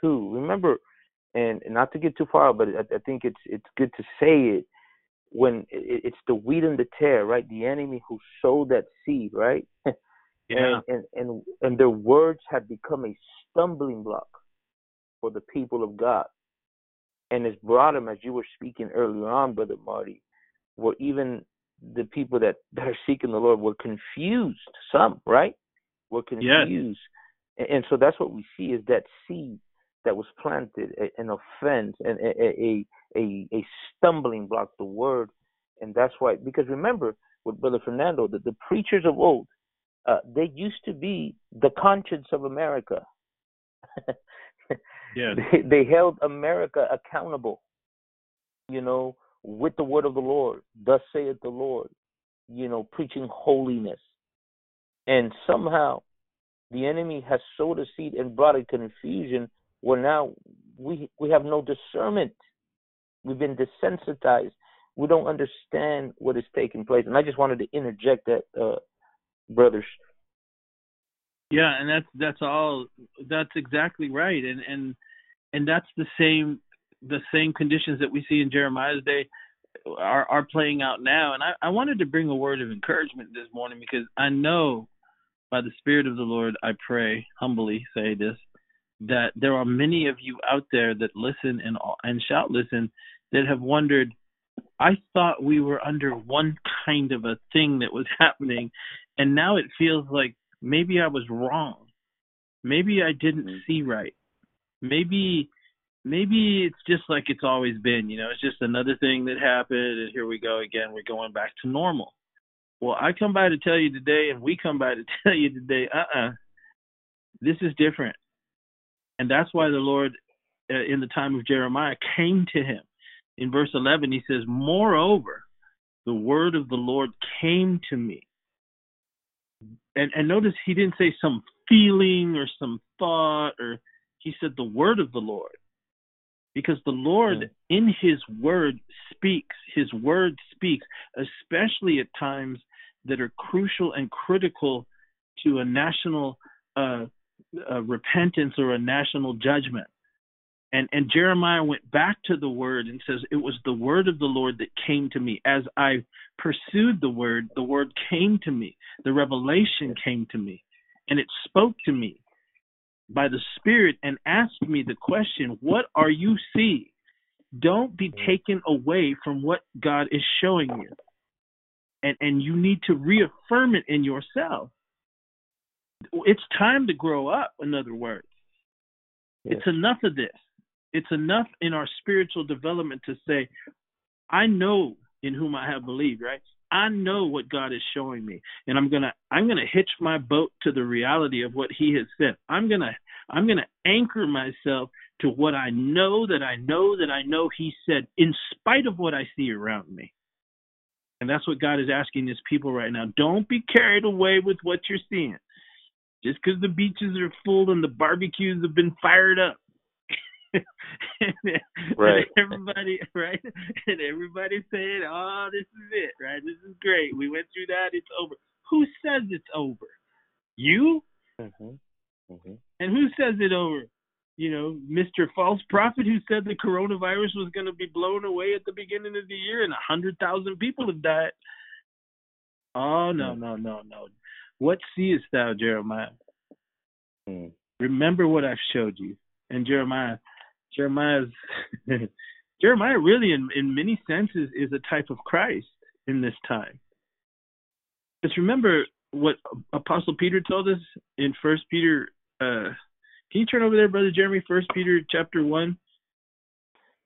too. Remember, and, not to get too far, but I, I think it's it's good to say it when it, it's the wheat and the tare, right? The enemy who sowed that seed, right? Yeah. and, and and and their words have become a stumbling block for the people of God and it's brought them, as you were speaking earlier on, Brother Marty, where even the people that, that are seeking the Lord were confused. Some, right? Were confused. Yes. And, so that's what we see is that seed that was planted, an offense, and a, a, a, a stumbling block, the word. And that's why, because remember, with Brother Fernando, that the preachers of old, uh, they used to be the conscience of America. Yeah. They, they held America accountable, you know, with the word of the Lord. Thus saith the Lord, you know, preaching holiness. And somehow the enemy has sowed a seed and brought a confusion where now we we have no discernment. We've been desensitized. We don't understand what is taking place. And I just wanted to interject that, uh, brothers. Yeah, and that's that's all. That's exactly right, and and and that's the same the same conditions that we see in Jeremiah's day are are playing out now. And I, I wanted to bring a word of encouragement this morning because I know by the Spirit of the Lord, I pray humbly say this that there are many of you out there that listen and and shout listen that have wondered. I thought we were under one kind of a thing that was happening, and now it feels like maybe I was wrong. Maybe I didn't mm-hmm. see right. Maybe maybe it's just like it's always been, you know, it's just another thing that happened and here we go again, we're going back to normal. Well, I come by to tell you today and we come by to tell you today, uh-uh. This is different. And that's why the Lord uh, in the time of Jeremiah came to him. In verse 11 he says, "Moreover, the word of the Lord came to me." And and notice he didn't say some feeling or some thought or he said the word of the lord because the lord mm. in his word speaks his word speaks especially at times that are crucial and critical to a national uh, uh, repentance or a national judgment and and Jeremiah went back to the word and says it was the word of the Lord that came to me as I pursued the word the word came to me the revelation came to me and it spoke to me by the spirit and asked me the question what are you seeing? Don't be mm. taken away from what God is showing you. And and you need to reaffirm it in yourself. It's time to grow up in other words. Yes. it's enough of this. It's enough in our spiritual development to say, I know in whom I have believed, right? I know what God is showing me, and I'm gonna I'm gonna hitch my boat to the reality of what He has said. I'm gonna I'm gonna anchor myself to what I know that I know that I know He said, in spite of what I see around me. And that's what God is asking His people right now. Don't be carried away with what you're seeing. Just because the beaches are full and the barbecues have been fired up right. everybody, right? And everybody saying, "Oh, this is it, right? This is great. We went through that. It's over." Who says it's over? You? Mm-hmm. Mm-hmm. And who says it over? You know, Mr. False Prophet who said the coronavirus was going to be blown away at the beginning of the year and a hundred thousand people have died. Oh no, mm. no, no, no. What seest thou, Jeremiah? Mm. Remember what I've showed you. And Jeremiah, Jeremiah's Jeremiah really in, in many senses is a type of Christ in this time. Just remember what Apostle Peter told us in First Peter uh can you turn over there, Brother Jeremy, First Peter chapter one?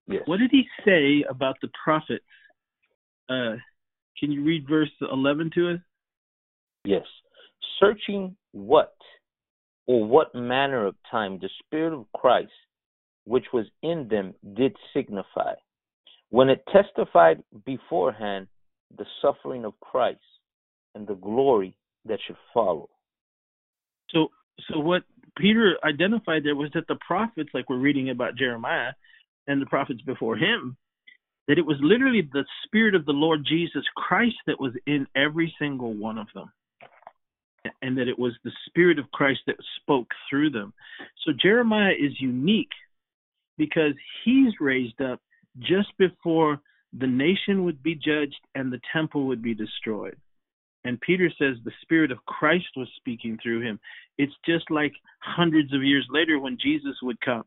Yes. What did he say about the prophets? Uh, can you read verse 11 to us? Yes. Searching what or what manner of time the Spirit of Christ, which was in them, did signify, when it testified beforehand the suffering of Christ and the glory that should follow. So, so what Peter identified there was that the prophets, like we're reading about Jeremiah and the prophets before him, that it was literally the Spirit of the Lord Jesus Christ that was in every single one of them. And that it was the Spirit of Christ that spoke through them. So Jeremiah is unique because he's raised up just before the nation would be judged and the temple would be destroyed. And Peter says the Spirit of Christ was speaking through him. It's just like hundreds of years later when Jesus would come.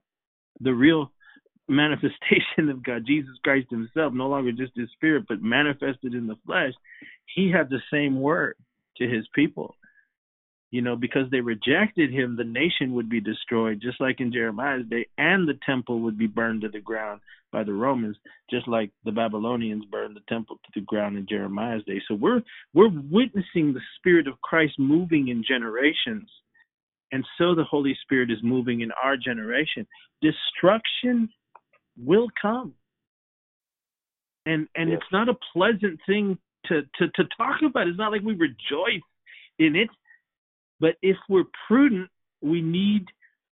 The real manifestation of God, Jesus Christ Himself, no longer just His Spirit, but manifested in the flesh, He had the same word to His people. You know, because they rejected Him, the nation would be destroyed, just like in Jeremiah's day, and the temple would be burned to the ground by the Romans, just like the Babylonians burned the temple to the ground in Jeremiah's day. So we're we're witnessing the Spirit of Christ moving in generations. And so the Holy Spirit is moving in our generation. Destruction will come. And and yes. it's not a pleasant thing to, to, to talk about. It's not like we rejoice in it. But if we're prudent, we need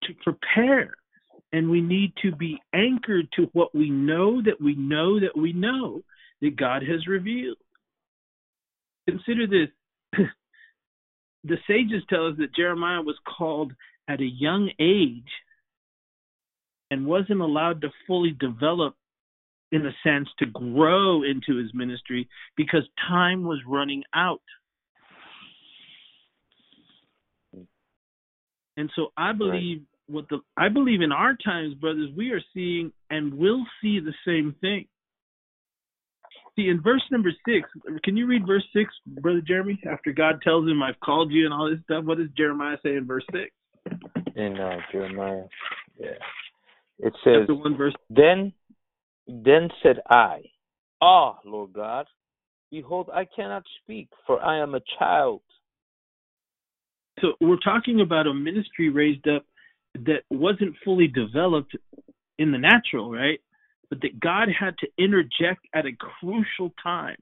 to prepare and we need to be anchored to what we know that we know that we know that God has revealed. Consider this. the sages tell us that Jeremiah was called at a young age and wasn't allowed to fully develop in a sense to grow into his ministry because time was running out. And so I believe right. what the I believe in our times, brothers, we are seeing and will see the same thing. See, in verse number six, can you read verse six, Brother Jeremy? After God tells him, I've called you and all this stuff, what does Jeremiah say in verse six? In uh, Jeremiah, yeah. It says, one verse. Then, then said I, Ah, Lord God, behold, I cannot speak, for I am a child. So we're talking about a ministry raised up that wasn't fully developed in the natural, right? But that God had to interject at a crucial time.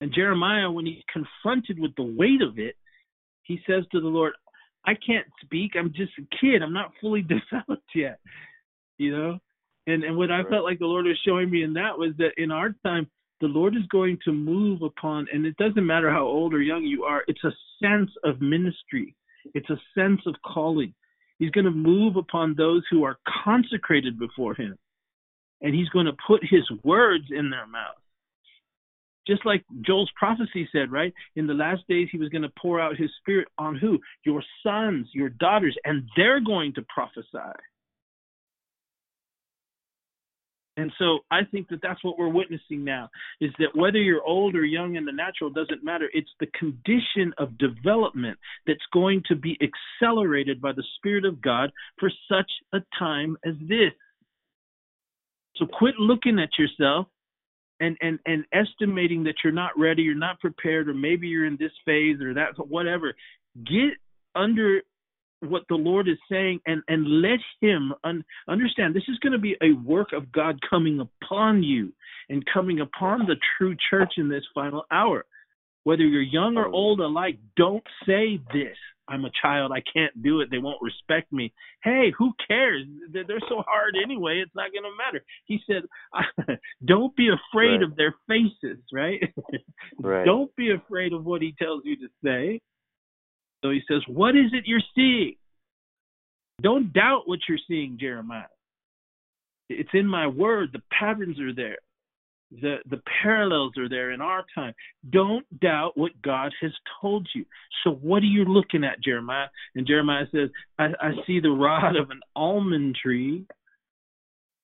And Jeremiah, when he's confronted with the weight of it, he says to the Lord, I can't speak. I'm just a kid. I'm not fully developed yet you know and and what i felt like the lord was showing me in that was that in our time the lord is going to move upon and it doesn't matter how old or young you are it's a sense of ministry it's a sense of calling he's going to move upon those who are consecrated before him and he's going to put his words in their mouth just like Joel's prophecy said, right? In the last days, he was going to pour out his spirit on who? Your sons, your daughters, and they're going to prophesy. And so I think that that's what we're witnessing now is that whether you're old or young in the natural doesn't matter. It's the condition of development that's going to be accelerated by the Spirit of God for such a time as this. So quit looking at yourself and, and, and estimating that you're not ready, you're not prepared, or maybe you're in this phase or that, whatever. Get under what the Lord is saying and and let him un- understand this is going to be a work of God coming upon you and coming upon the true church in this final hour. Whether you're young or old alike, don't say this. I'm a child. I can't do it. They won't respect me. Hey, who cares? They're so hard anyway. It's not going to matter. He said, don't be afraid right. of their faces, right? right? Don't be afraid of what he tells you to say. So he says, What is it you're seeing? Don't doubt what you're seeing, Jeremiah. It's in my word. The patterns are there. The the parallels are there in our time. Don't doubt what God has told you. So what are you looking at, Jeremiah? And Jeremiah says, I, I see the rod of an almond tree.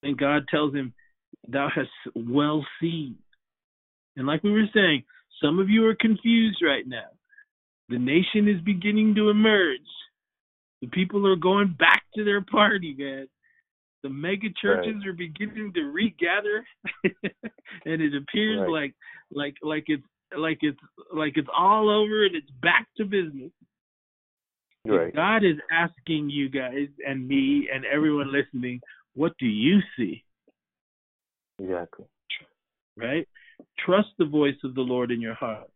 And God tells him, Thou hast well seen. And like we were saying, some of you are confused right now. The nation is beginning to emerge. The people are going back to their party, man. The mega churches Right. are beginning to regather, and it appears Right. like like like it's like it's like it's all over and it's back to business. Right. God is asking you guys and me and everyone listening, what do you see? Exactly. Right? Trust the voice of the Lord in your heart.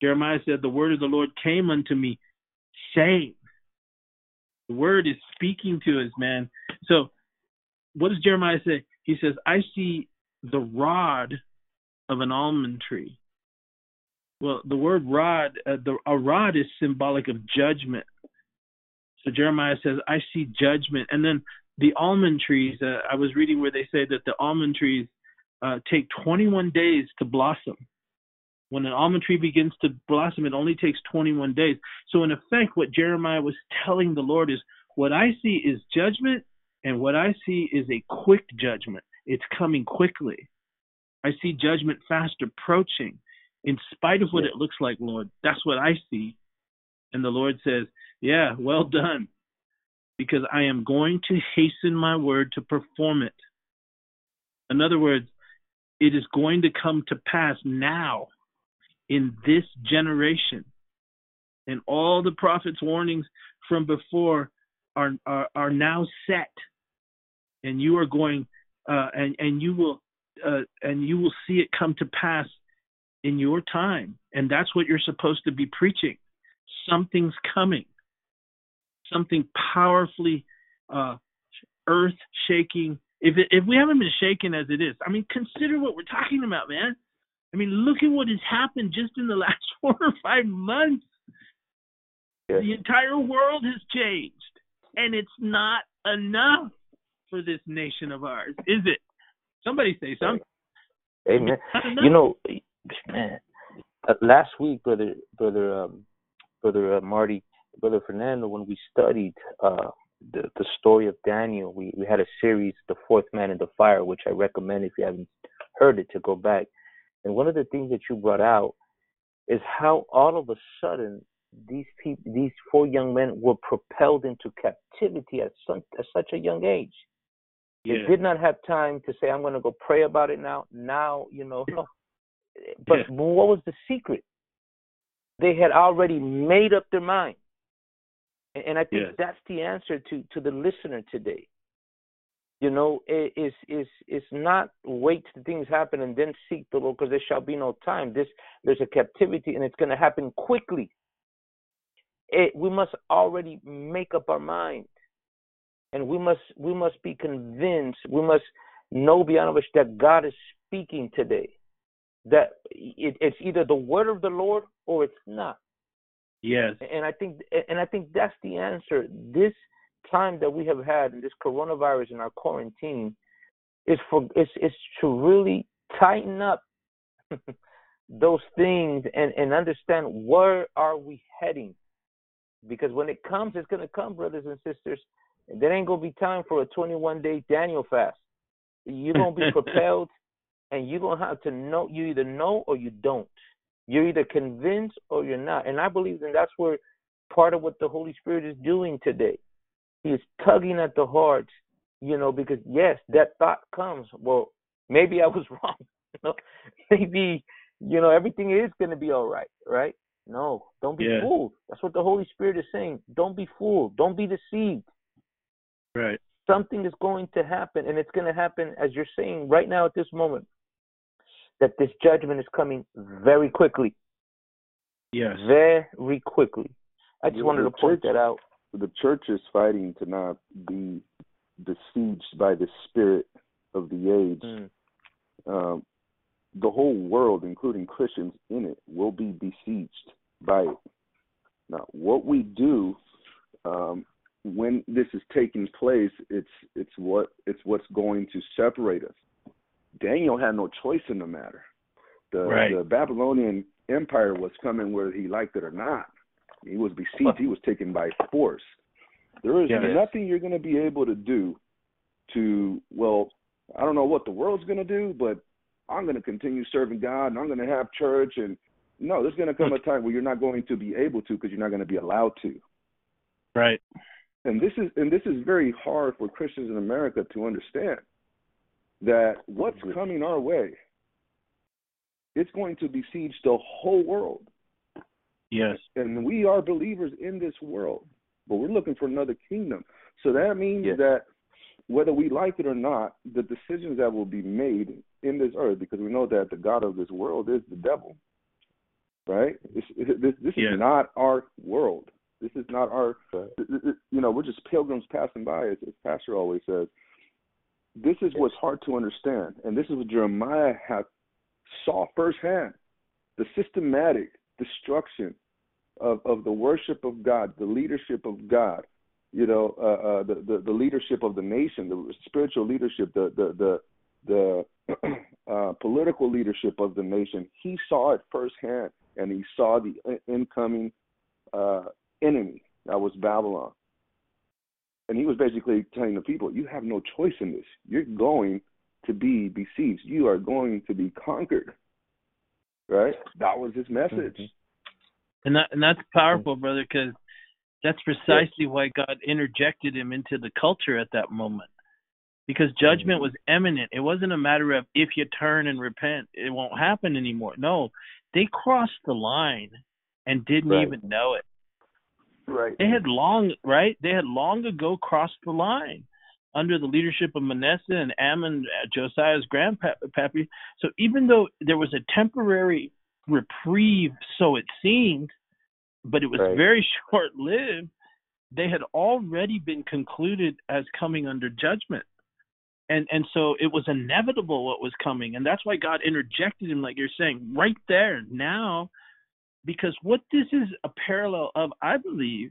Jeremiah said, The word of the Lord came unto me, saying, The word is speaking to us, man. So, what does Jeremiah say? He says, I see the rod of an almond tree. Well, the word rod, uh, the, a rod is symbolic of judgment. So Jeremiah says, I see judgment. And then the almond trees, uh, I was reading where they say that the almond trees uh, take 21 days to blossom. When an almond tree begins to blossom, it only takes 21 days. So, in effect, what Jeremiah was telling the Lord is, What I see is judgment, and what I see is a quick judgment. It's coming quickly. I see judgment fast approaching. In spite of what it looks like, Lord, that's what I see. And the Lord says, Yeah, well done, because I am going to hasten my word to perform it. In other words, it is going to come to pass now in this generation. And all the prophets' warnings from before are are, are now set. And you are going uh, and and you will uh, and you will see it come to pass in your time. And that's what you're supposed to be preaching. Something's coming. Something powerfully uh, earth shaking. If it, if we haven't been shaken as it is, I mean, consider what we're talking about, man. I mean, look at what has happened just in the last four or five months. The entire world has changed, and it's not enough for this nation of ours, is it? Somebody say something. Amen. You know, man, uh, last week, brother, brother, um, brother uh, Marty, brother Fernando, when we studied uh, the the story of Daniel, we we had a series, the fourth man in the fire, which I recommend if you haven't heard it to go back. And one of the things that you brought out is how all of a sudden these people, these four young men, were propelled into captivity at some at such a young age. They did not have time to say, I'm going to go pray about it now. Now, you know, no. But Yeah. what was the secret? They had already made up their mind. And, and I think that's the answer to, to the listener today. You know, it is is is not wait till things happen and then seek the Lord because there shall be no time. This there's a captivity and it's going to happen quickly. It, we must already make up our mind and we must we must be convinced we must know beyond which that god is speaking today that it, it's either the word of the lord or it's not Yes. and i think and i think that's the answer this time that we have had in this coronavirus and our quarantine is for is is to really tighten up those things and and understand where are we heading because when it comes it's going to come brothers and sisters and there ain't gonna be time for a 21 day Daniel fast. You're gonna be propelled, and you're gonna have to know. You either know or you don't. You're either convinced or you're not. And I believe that that's where part of what the Holy Spirit is doing today. He is tugging at the heart, you know, because yes, that thought comes. Well, maybe I was wrong. You know, maybe you know everything is gonna be all right, right? No, don't be Yeah. fooled. That's what the Holy Spirit is saying. Don't be fooled. Don't be deceived Right. something is going to happen, and it's going to happen as you're saying right now at this moment. That this judgment is coming very quickly, Yes. very quickly. I just Yeah, wanted to point that out. The church is fighting to not be besieged by the spirit of the age. Mm. Um, the whole world, including Christians in it, will be besieged by it. Now, what we do um, when this is taking place, it's it's what it's what's going to separate us. Daniel had no choice in the matter. The, Right. the Babylonian Empire was coming whether he liked it or not. He was besieged. He was taken by force. There is Yes. nothing you're going to be able to do to well, I don't know what the world's going to do, but I'm going to continue serving God and I'm going to have church and no, there's going to come a time where you're not going to be able to because you're not going to be allowed to. Right. and this is and this is very hard for Christians in America to understand that what's coming our way it's going to besiege the whole world. Yes. And we are believers in this world, but we're looking for another kingdom. So that means yes. that whether we like it or not, the decisions that will be made in this earth, because we know that the God of this world is the devil, right? This, this, this yes. is not our world. This is not our, you know, we're just pilgrims passing by, as, as Pastor always says. This is what's hard to understand, and this is what Jeremiah had saw firsthand the systematic destruction of, of the worship of God, the leadership of God, you know, uh, uh, the, the, the leadership of the nation, the spiritual leadership, the the the, the uh, political leadership of the nation. He saw it firsthand, and he saw the incoming uh, enemy that was Babylon. And he was basically telling the people, "You have no choice in this. You're going to be besieged. You are going to be conquered." Right? That was his message. Mm-hmm. And that and that's powerful, brother, because that's precisely why God interjected him into the culture at that moment. Because judgment Mm-hmm. was imminent. It wasn't a matter of if you turn and repent, it won't happen anymore. No, they crossed the line and didn't Right. even know it. Right. They had long, right? They had long ago crossed the line under the leadership of Manasseh and Amon, uh, Josiah's grandpappy. So even though there was a temporary reprieve, so it seemed, but it was Right. very short lived, they had already been concluded as coming under judgment. And and so it was inevitable what was coming. And that's why God interjected him, like you're saying, right there now. Because what this is a parallel of, I believe,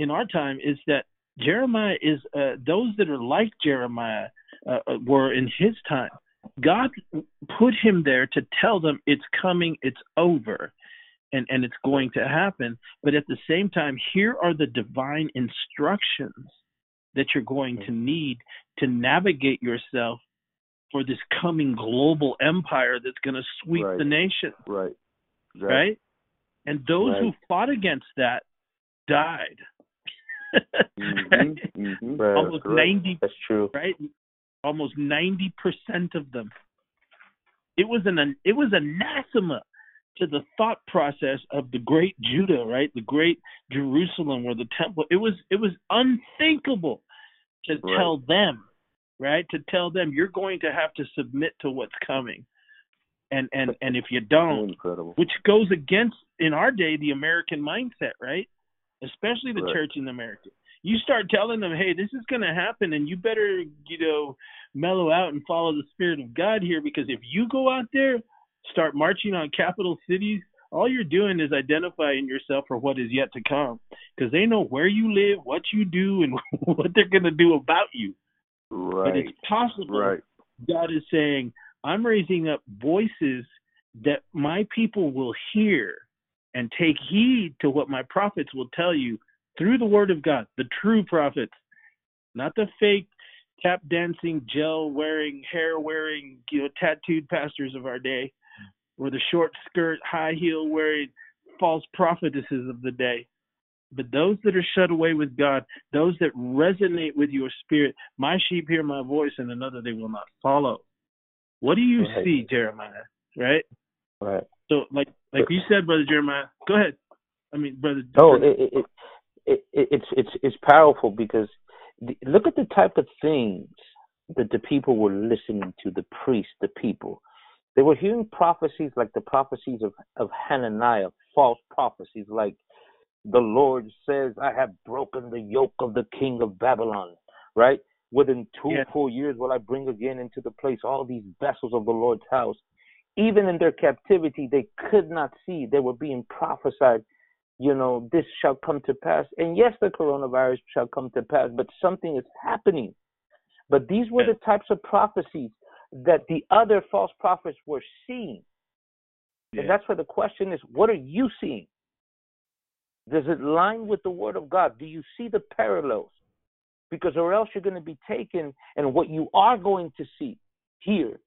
in our time is that Jeremiah is uh, those that are like Jeremiah uh, uh, were in his time. God put him there to tell them it's coming, it's over, and and it's going to happen. But at the same time, here are the divine instructions that you're going to need to navigate yourself for this coming global empire that's going to sweep Right. the nation, Right. Exactly. right? And those who fought against that died. Mhm, mhm. Almost ninety That's true. right? Almost ninety percent of them. It was an it was anathema to the thought process of the great Judah, right? The great Jerusalem, where the temple. It was it was unthinkable to Right. tell them, right? To tell them you're going to have to submit to what's coming, and and and if you don't, Incredible. which goes against in our day the American mindset, right? Especially the Right. church in America. You start telling them, "Hey, this is going to happen, and you better, you know, mellow out and follow the spirit of God here, because if you go out there, start marching on capital cities, all you're doing is identifying yourself for what is yet to come, because they know where you live, what you do, and what they're going to do about you. Right. But it's possible Right. God is saying, I'm raising up voices that my people will hear and take heed to what my prophets will tell you through the word of God, the true prophets, not the fake tap dancing, gel wearing, hair wearing, you know, tattooed pastors of our day, or the short skirt, high heel wearing false prophetesses of the day. But those that are shut away with God, those that resonate with your spirit, my sheep hear my voice, and another they will not follow. What do you Right. see, Jeremiah? Right? Right. So, like, like you said, brother Jeremiah. Go ahead. I mean, brother. It, it, it, it, it's it's it's powerful because the, look at the type of things that the people were listening to, the priests, the people. They were hearing prophecies like the prophecies of, of Hananiah, false prophecies like the Lord says, I have broken the yoke of the king of Babylon, right? Within two Yeah. full years will I bring again into the place all these vessels of the Lord's house. Even in their captivity, they could not see. They were being prophesied you know, this shall come to pass. And yes, the coronavirus shall come to pass, but something is happening. But these were the types of prophecies that the other false prophets were seeing. Yeah. And that's where the question is what are you seeing? Does it line with the Word of God? Do you see the parallels? Because, or else you're going to be taken, and what you are going to see here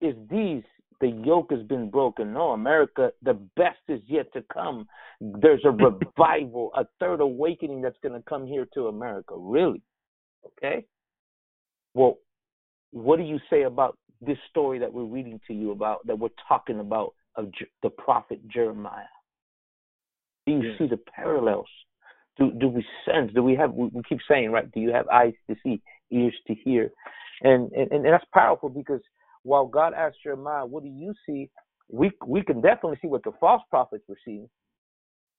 is these the yoke has been broken. No, America, the best is yet to come. There's a revival, a third awakening that's going to come here to America. Really? Okay. Well, what do you say about this story that we're reading to you about, that we're talking about of the prophet Jeremiah? Do you yeah. see the parallels? Do do we sense? Do we have? We, we keep saying, right? Do you have eyes to see, ears to hear? And, and and that's powerful because while God asked Jeremiah, "What do you see?" We we can definitely see what the false prophets were seeing.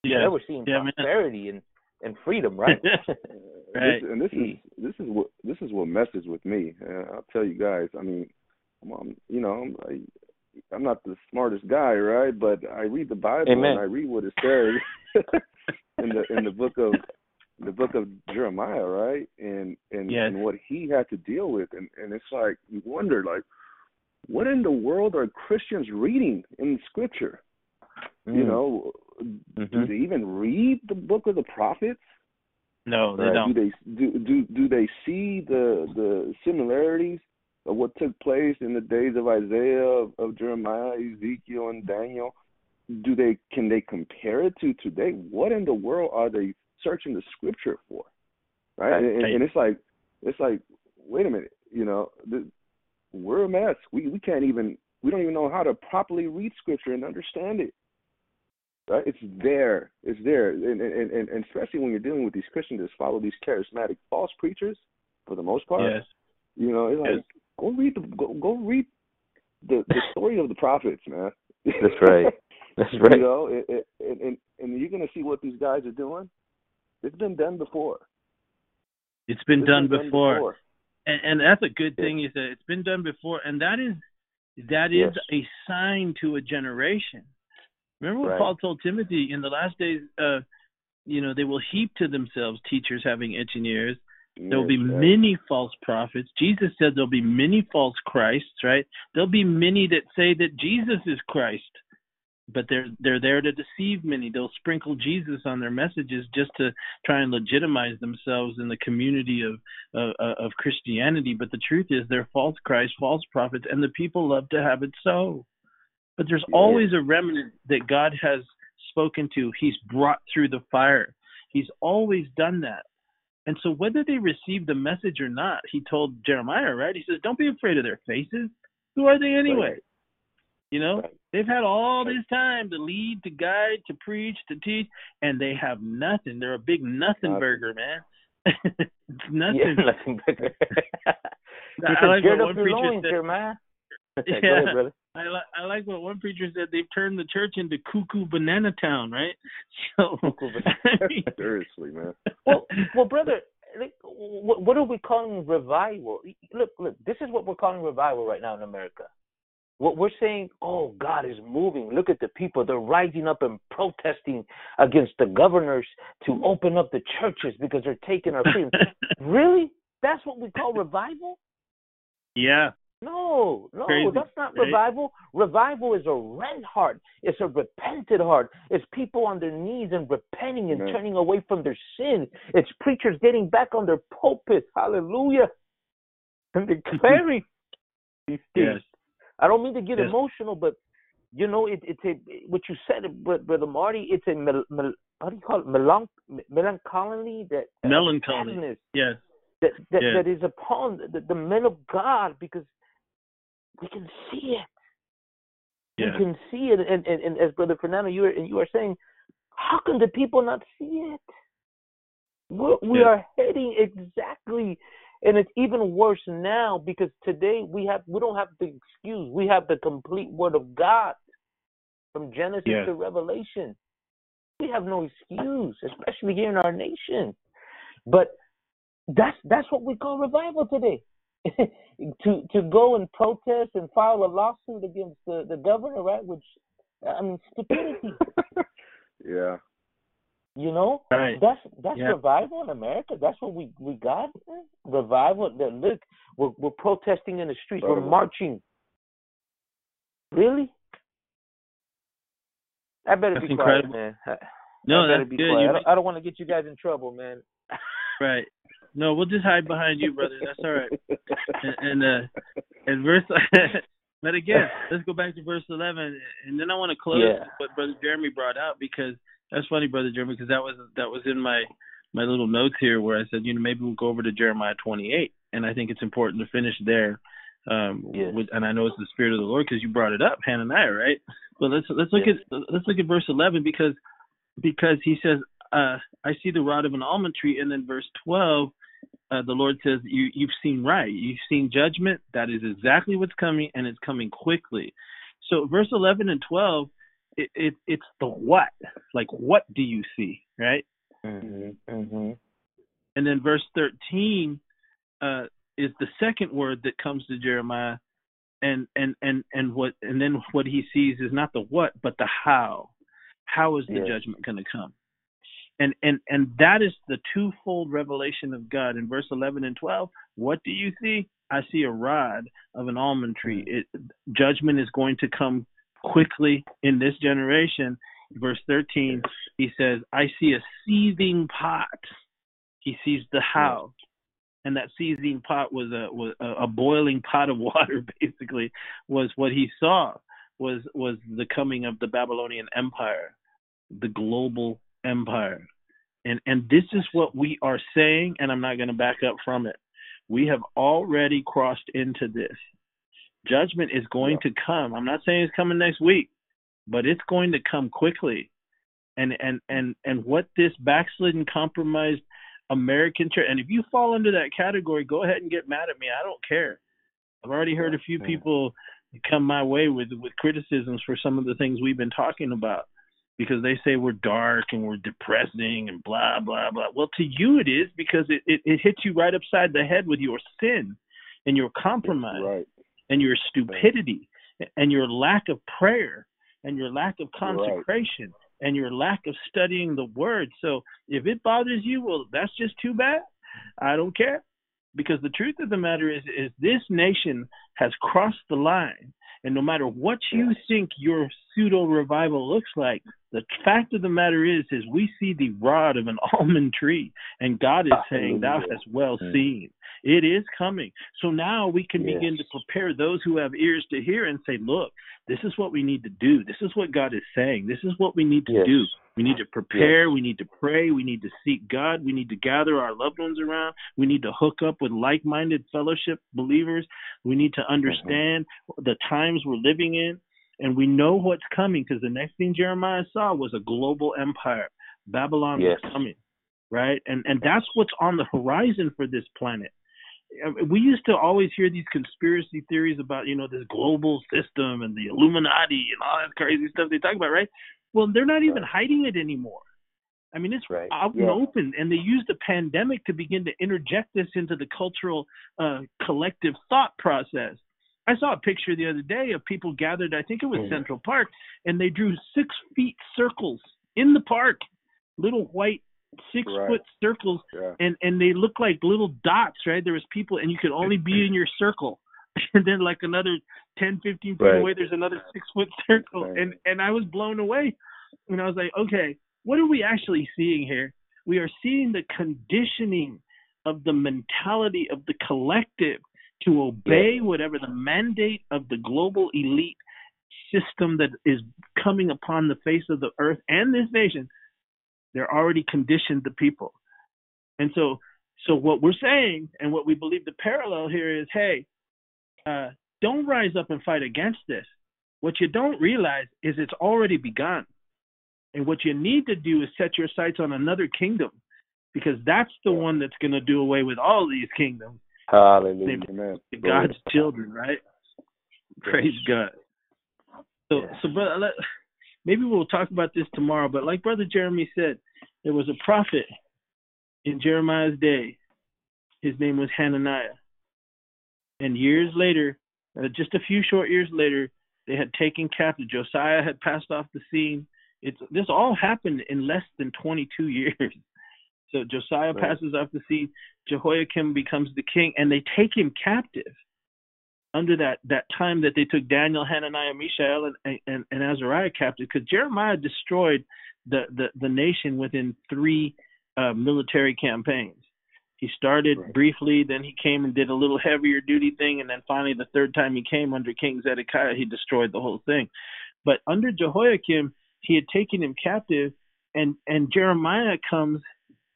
Yeah, they were seeing yeah, prosperity and and freedom, right? right. This, and this is this is what this is what messes with me. Uh, I'll tell you guys. I mean, I'm, you know, I'm, I, I'm not the smartest guy, right? But I read the Bible Amen. and I read what it says in the in the book of the book of Jeremiah, right? And and yes. and what he had to deal with, and and it's like you wonder, like, what in the world are Christians reading in Scripture? Mm. You know, mm-hmm. do they even read the book of the prophets? No, they don't. Do they do do do they see the the similarities of what took place in the days of Isaiah, of, of Jeremiah, Ezekiel, and Daniel? Do they can they compare it to today? What in the world are they searching the scripture for? Right, and, and it's like it's like wait a minute, you know, the, we're a mess. We we can't even we don't even know how to properly read scripture and understand it. Right? It's there. It's there. And, and, and, and especially when you're dealing with these Christians that follow these charismatic false preachers, for the most part. Yes. You know, it's like yes. go read the go, go read the the story of the prophets, man. That's right. That's right. You know, it, it, and, and and you're gonna see what these guys are doing. It's been done before. It's been, done, been before. done, before. And, and that's a good thing is that it's been done before, and that is that is yes. a sign to a generation. Remember what right. Paul told Timothy in the last days? Uh, you know, they will heap to themselves teachers having itching ears. There will be many false prophets. Jesus said there'll be many false Christs, right? There'll be many that say that Jesus is Christ but they're they're there to deceive many. They'll sprinkle Jesus on their messages just to try and legitimize themselves in the community of uh, of Christianity. But the truth is, they're false Christ, false prophets, and the people love to have it so. But there's always a remnant that God has spoken to. He's brought through the fire. He's always done that. And so, whether they receive the message or not, he told Jeremiah, right? He says, "Don't be afraid of their faces. Who are they anyway?" Right. You know, right. They've had all this time to lead, to guide, to preach, to teach, and they have nothing. They're a big nothing, burger, man. it's nothing. Yeah, nothing burger. I like what one preacher said. Here, man. yeah, ahead, I like I like what one preacher said. They've turned the church into cuckoo banana town, right? So seriously, man. Well, well, brother, like, what, what are we calling revival? Look, look. This is what we're calling revival right now in America. What we're saying, oh, God is moving. Look at the people. They're rising up and protesting against the governors to open up the churches because they're taking our freedom. really? That's what we call revival? Yeah. No, no, Crazy, that's not right? revival. Revival is a rent heart. It's a repented heart. It's people on their knees and repenting and Amen. turning away from their sin. It's preachers getting back on their pulpit. Hallelujah. And declaring these things. Yes. I don't mean to get Yes. emotional, but you know, it, it's a what you said, but brother Marty. It's a mel, mel, how do you call it? Melanch, melancholy that Melancholy. sadness Yes. that that, Yes. that is upon the, the men of God because we can see it. Yes. We can see it, and, and, and as brother Fernando, you are and you are saying, how can the people not see it? We're, we Yes. are heading exactly and it's even worse now because today we have we don't have the excuse. We have the complete word of God from Genesis Yes. to Revelation. We have no excuse, especially here in our nation. But that's that's what we call revival today. to to go and protest and file a lawsuit against the, the governor, right? Which I mean stupidity. yeah. You know, Right. that's that's Yeah. revival in America. That's what we we got. Revival. That look, we're we're protesting in the streets. We're marching. Really? I better That's be incredible. quiet, man. No, I that's good. I don't, I don't want to get you guys in trouble, man. Right. No, we'll just hide behind you, brother. That's all right. And, and uh, and verse But again, let's go back to verse 11, and then I want to close Yeah. what Brother Jeremy brought out because that's funny, Brother Jeremy, because that was that was in my my little notes here where I said, you know, maybe we'll go over to Jeremiah 28, and I think it's important to finish there. Um, Yes. with, and I know it's the Spirit of the Lord because you brought it up, Hananiah, right? But let's let's look Yes. at let's look at verse 11 because because he says, uh, I see the rod of an almond tree, and then verse 12 uh, the Lord says, you, You've seen right. You've seen judgment. That is exactly what's coming, and it's coming quickly. So, verse 11 and 12, it, it, it's the what. Like, what do you see, right? Mm-hmm. Mm-hmm. And then verse 13 uh, is the second word that comes to Jeremiah. And, and and and what and then what he sees is not the what but the how how is the judgment going to come and and and that is the twofold revelation of God in verse 11 and 12 what do you see I see a rod of an almond tree it judgment is going to come quickly in this generation verse 13 he says I see a seething pot he sees the how and that seething pot was a was a, a boiling pot of water basically was what he saw was was the coming of the Babylonian empire the global empire. And and this is what we are saying, and I'm not going to back up from it. We have already crossed into this. Judgment is going to come. I'm not saying it's coming next week, but it's going to come quickly. And and and and what this backslidden, compromised American church, and if you fall under that category, go ahead and get mad at me. I don't care. I've already heard a few people come my way with with criticisms for some of the things we've been talking about because they say we're dark and we're depressing and blah blah blah. Well, to you it is because it it, it hits you right upside the head with your sin and your compromise Right. And your stupidity and your lack of prayer and your lack of You're right. consecration and your lack of studying the word. So if it bothers you, well, that's just too bad. I don't care. Because the truth of the matter is is this nation has crossed the line. And no matter what you think your pseudo revival looks like, the fact of the matter is is we see the rod of an almond tree and God is saying, Thou hast well Mm. seen. It is coming. So now we can Yes. begin to prepare those who have ears to hear and say, Look, this is what we need to do. This is what God is saying. This is what we need to Yes. do. We need to prepare. We need to pray. We need to seek God. We need to gather our loved ones around. We need to hook up with like minded fellowship believers. We need to mm-hmm. understand the times we're living in. And we know what's coming because the next thing Jeremiah saw was a global empire. Babylon Yes. was coming, right? And and that's what's on the horizon for this planet. Uh, We used to always hear these conspiracy theories about, you know, this global system and the Illuminati and all that crazy stuff they talk about, right? Well, they're not even hiding it anymore. I mean, it's Right. out Yeah. and open, and they used the pandemic to begin to interject this into the cultural uh, collective thought process. I saw a picture the other day of people gathered. I think it was Mhm. Central Park, and they drew six feet circles in the park, little white six Right. foot circles, Yeah. and and they look like little dots, right? There was people, and you could only be in your circle. And then like another 10, 15 feet Right. away, there's another six foot circle, Right. and and I was blown away, and I was like, okay, what are we actually seeing here? We are seeing the conditioning of the mentality of the collective to obey whatever the mandate of the global elite system that is coming upon the face of the earth and this nation. They're already conditioned the people. And so so what we're saying and what we believe the parallel here is, hey, uh, don't rise up and fight against this. What you don't realize is it's already begun. And what you need to do is set your sights on another kingdom because that's the one that's going to do away with all these kingdoms, Hallelujah. Amen. God's children, right? Praise God. So, so brother, let, maybe we'll talk about this tomorrow. But like Brother Jeremy said, there was a prophet in Jeremiah's day. His name was Hananiah. And years later, uh, just a few short years later, they had taken captive. Josiah had passed off the scene. It's this all happened in less than 22 years. So Josiah Right. passes off the scene. Jehoiakim becomes the king, and they take him captive. Under that that time that they took Daniel, Hananiah, Mishael, and and, and Azariah captive, because Jeremiah destroyed the, the the nation within three uh, military campaigns. He started right. briefly, then he came and did a little heavier duty thing, and then finally the third time he came under King Zedekiah, he destroyed the whole thing. But under Jehoiakim, he had taken him captive, and and Jeremiah comes,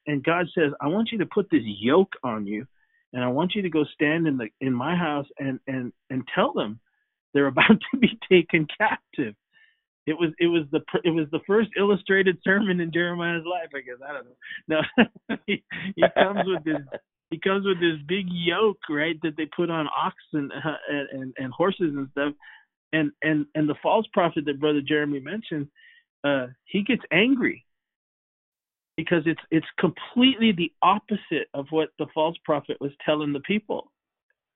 and God says, "I want you to put this yoke on you, and I want you to go stand in the in my house and and and tell them they're about to be taken captive." It was it was the it was the first illustrated sermon in Jeremiah's life. I guess I don't know. No, he, he comes with this he comes with this big yoke, right, that they put on oxen and, and and horses and stuff. And and and the false prophet that brother Jeremy mentioned, uh, he gets angry because it's it's completely the opposite of what the false prophet was telling the people.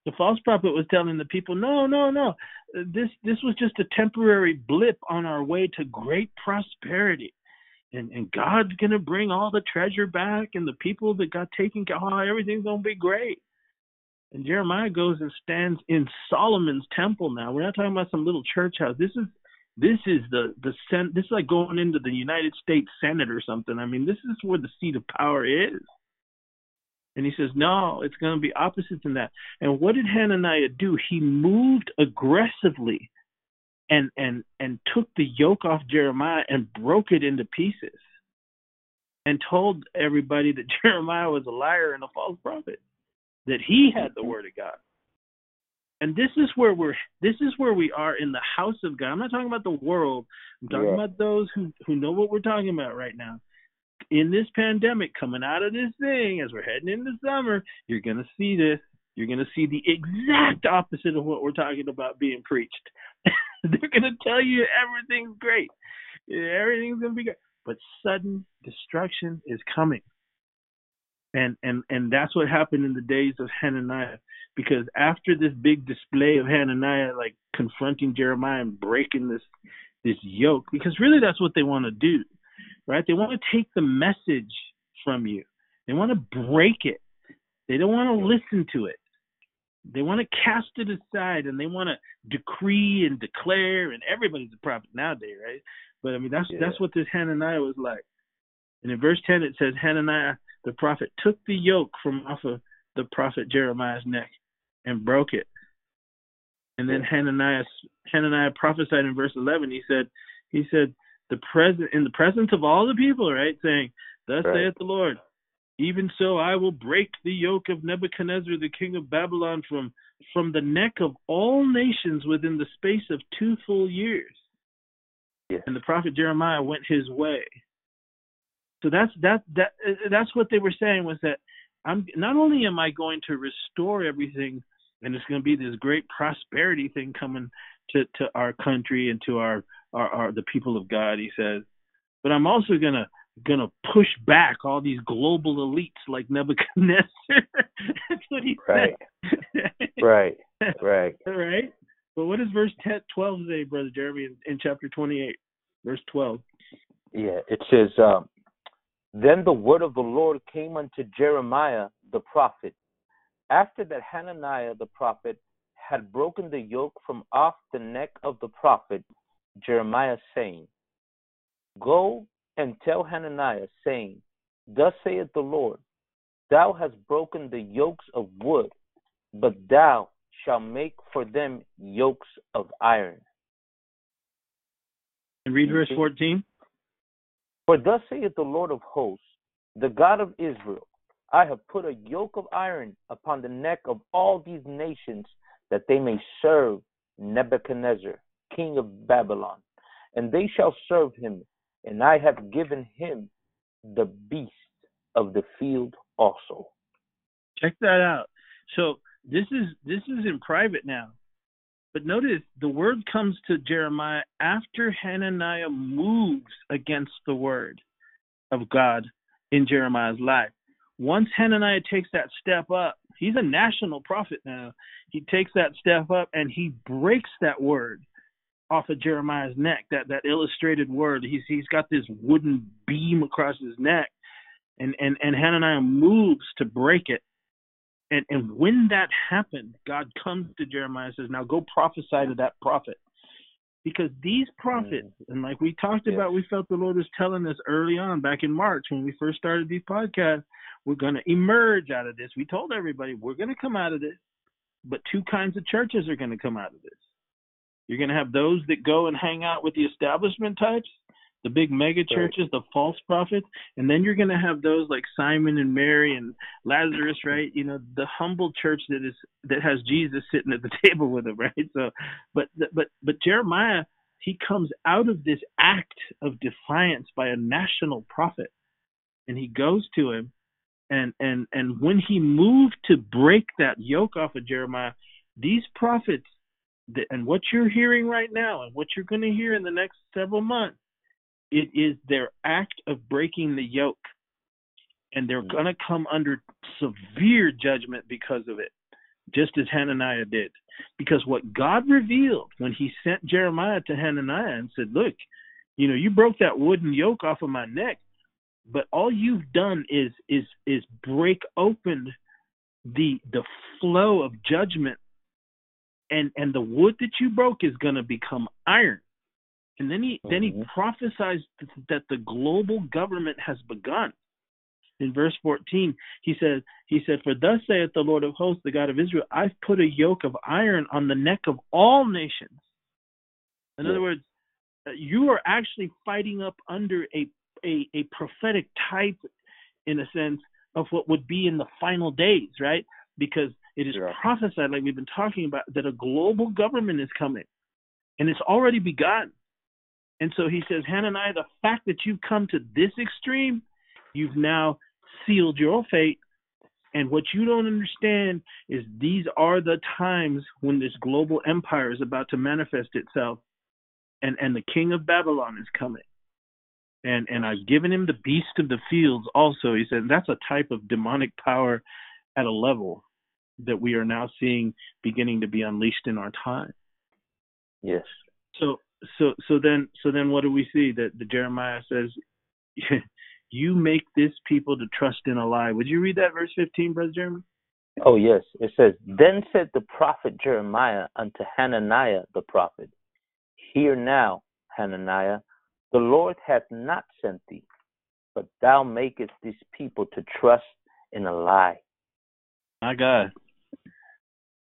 The false prophet was telling the people, no, no, no. This this was just a temporary blip on our way to great prosperity. And and God's gonna bring all the treasure back and the people that got taken oh, everything's gonna be great. And Jeremiah goes and stands in Solomon's temple now. We're not talking about some little church house. This is this is the the sen- this is like going into the United States Senate or something. I mean, this is where the seat of power is. And he says, no, it's going to be opposite than that. And what did Hananiah do? He moved aggressively and and and took the yoke off Jeremiah and broke it into pieces and told everybody that Jeremiah was a liar and a false prophet, that he had the word of God. And this is where we're this is where we are in the house of God. I'm not talking about the world. I'm talking yeah. about those who who know what we're talking about right now in this pandemic, coming out of this thing, as we're heading into summer, you're going to see this. You're going to see the exact opposite of what we're talking about being preached. They're going to tell you everything's great. Everything's going to be good. But sudden destruction is coming. And and and that's what happened in the days of Hananiah. Because after this big display of Hananiah like confronting Jeremiah and breaking this this yoke, because really that's what they want to do right? They want to take the message from you. They want to break it. They don't want to listen to it. They want to cast it aside and they want to decree and declare and everybody's a prophet nowadays, right? But I mean that's yeah. that's what this Hananiah was like. And in verse ten it says Hananiah the prophet took the yoke from off of the prophet Jeremiah's neck and broke it. And then Hananiah Hananiah prophesied in verse eleven. He said he said the present in the presence of all the people, right? Saying, Thus right. saith the Lord, even so I will break the yoke of Nebuchadnezzar, the king of Babylon, from from the neck of all nations within the space of two full years. And the prophet Jeremiah went his way. So that's that that that's what they were saying was that I'm not only am I going to restore everything and it's going to be this great prosperity thing coming to to our country and to our are, are the people of God, he says. But I'm also gonna gonna push back all these global elites like Nebuchadnezzar. That's what he right. said. right. Right. Right. But what does verse 10, 12 say, Brother Jeremy, in, in chapter 28, verse 12? Yeah, it says, um, Then the word of the Lord came unto Jeremiah the prophet. After that Hananiah the prophet had broken the yoke from off the neck of the prophet, Jeremiah, saying, Go and tell Hananiah, saying, Thus saith the Lord, Thou hast broken the yokes of wood, but thou shalt make for them yokes of iron. And read verse 14. For thus saith the Lord of hosts, the God of Israel, I have put a yoke of iron upon the neck of all these nations, that they may serve Nebuchadnezzar, king of Babylon, and they shall serve him, and I have given him the beast of the field also. Check that out. So this is this is in private now. But notice the word comes to Jeremiah after Hananiah moves against the word of God in Jeremiah's life. Once Hananiah takes that step up, he's a national prophet now. He takes that step up and he breaks that word off of Jeremiah's neck, that that illustrated word. He's he's got this wooden beam across his neck, and and and Hananiah moves to break it. And and when that happened, God comes to Jeremiah and says, "Now go prophesy to that prophet." Because these prophets, mm-hmm. and like we talked about, we felt the Lord was telling us early on back in March when we first started these podcasts, we're going to emerge out of this. We told everybody we're going to come out of this, but two kinds of churches are going to come out of this. You're going to have those that go and hang out with the establishment types, the big mega churches, the false prophets, and then you're going to have those like Simon and Mary and Lazarus, right? You know, the humble church that is that has Jesus sitting at the table with them, right? So, but but but Jeremiah, he comes out of this act of defiance by a national prophet, and he goes to him, and and and when he moved to break that yoke off of Jeremiah, these prophets. And what you're hearing right now, and what you're going to hear in the next several months, it is their act of breaking the yoke. And they're mm. going to come under severe judgment because of it, just as Hananiah did. Because what God revealed when he sent Jeremiah to Hananiah and said, Look, you know, you broke that wooden yoke off of my neck, but all you've done is is is break open the the flow of judgment and and the wood that you broke is going to become iron and then he mm-hmm. then he mm-hmm. prophesies that the global government has begun. In verse 14, he says, he said, For thus saith the Lord of hosts, the God of Israel, I've put a yoke of iron on the neck of all nations. In yeah. other words, uh, you are actually fighting up under a, a, a prophetic type, in a sense, of what would be in the final days, right? Because it is yeah. prophesied, like we've been talking about, that a global government is coming. And it's already begun. And so he says, Hananiah, the fact that you've come to this extreme, you've now sealed your fate. And what you don't understand is these are the times when this global empire is about to manifest itself. And, and the king of Babylon is coming. And and I've given him the beast of the fields also. He said that's a type of demonic power at a level that we are now seeing beginning to be unleashed in our time. Yes. So so so then so then what do we see that the Jeremiah says you make this people to trust in a lie. Would you read that verse 15, brother Jeremy? Oh yes, it says, Then said the prophet Jeremiah unto Hananiah the prophet, Hear now, Hananiah, the Lord hath not sent thee, but thou makest these people to trust in a lie. My God.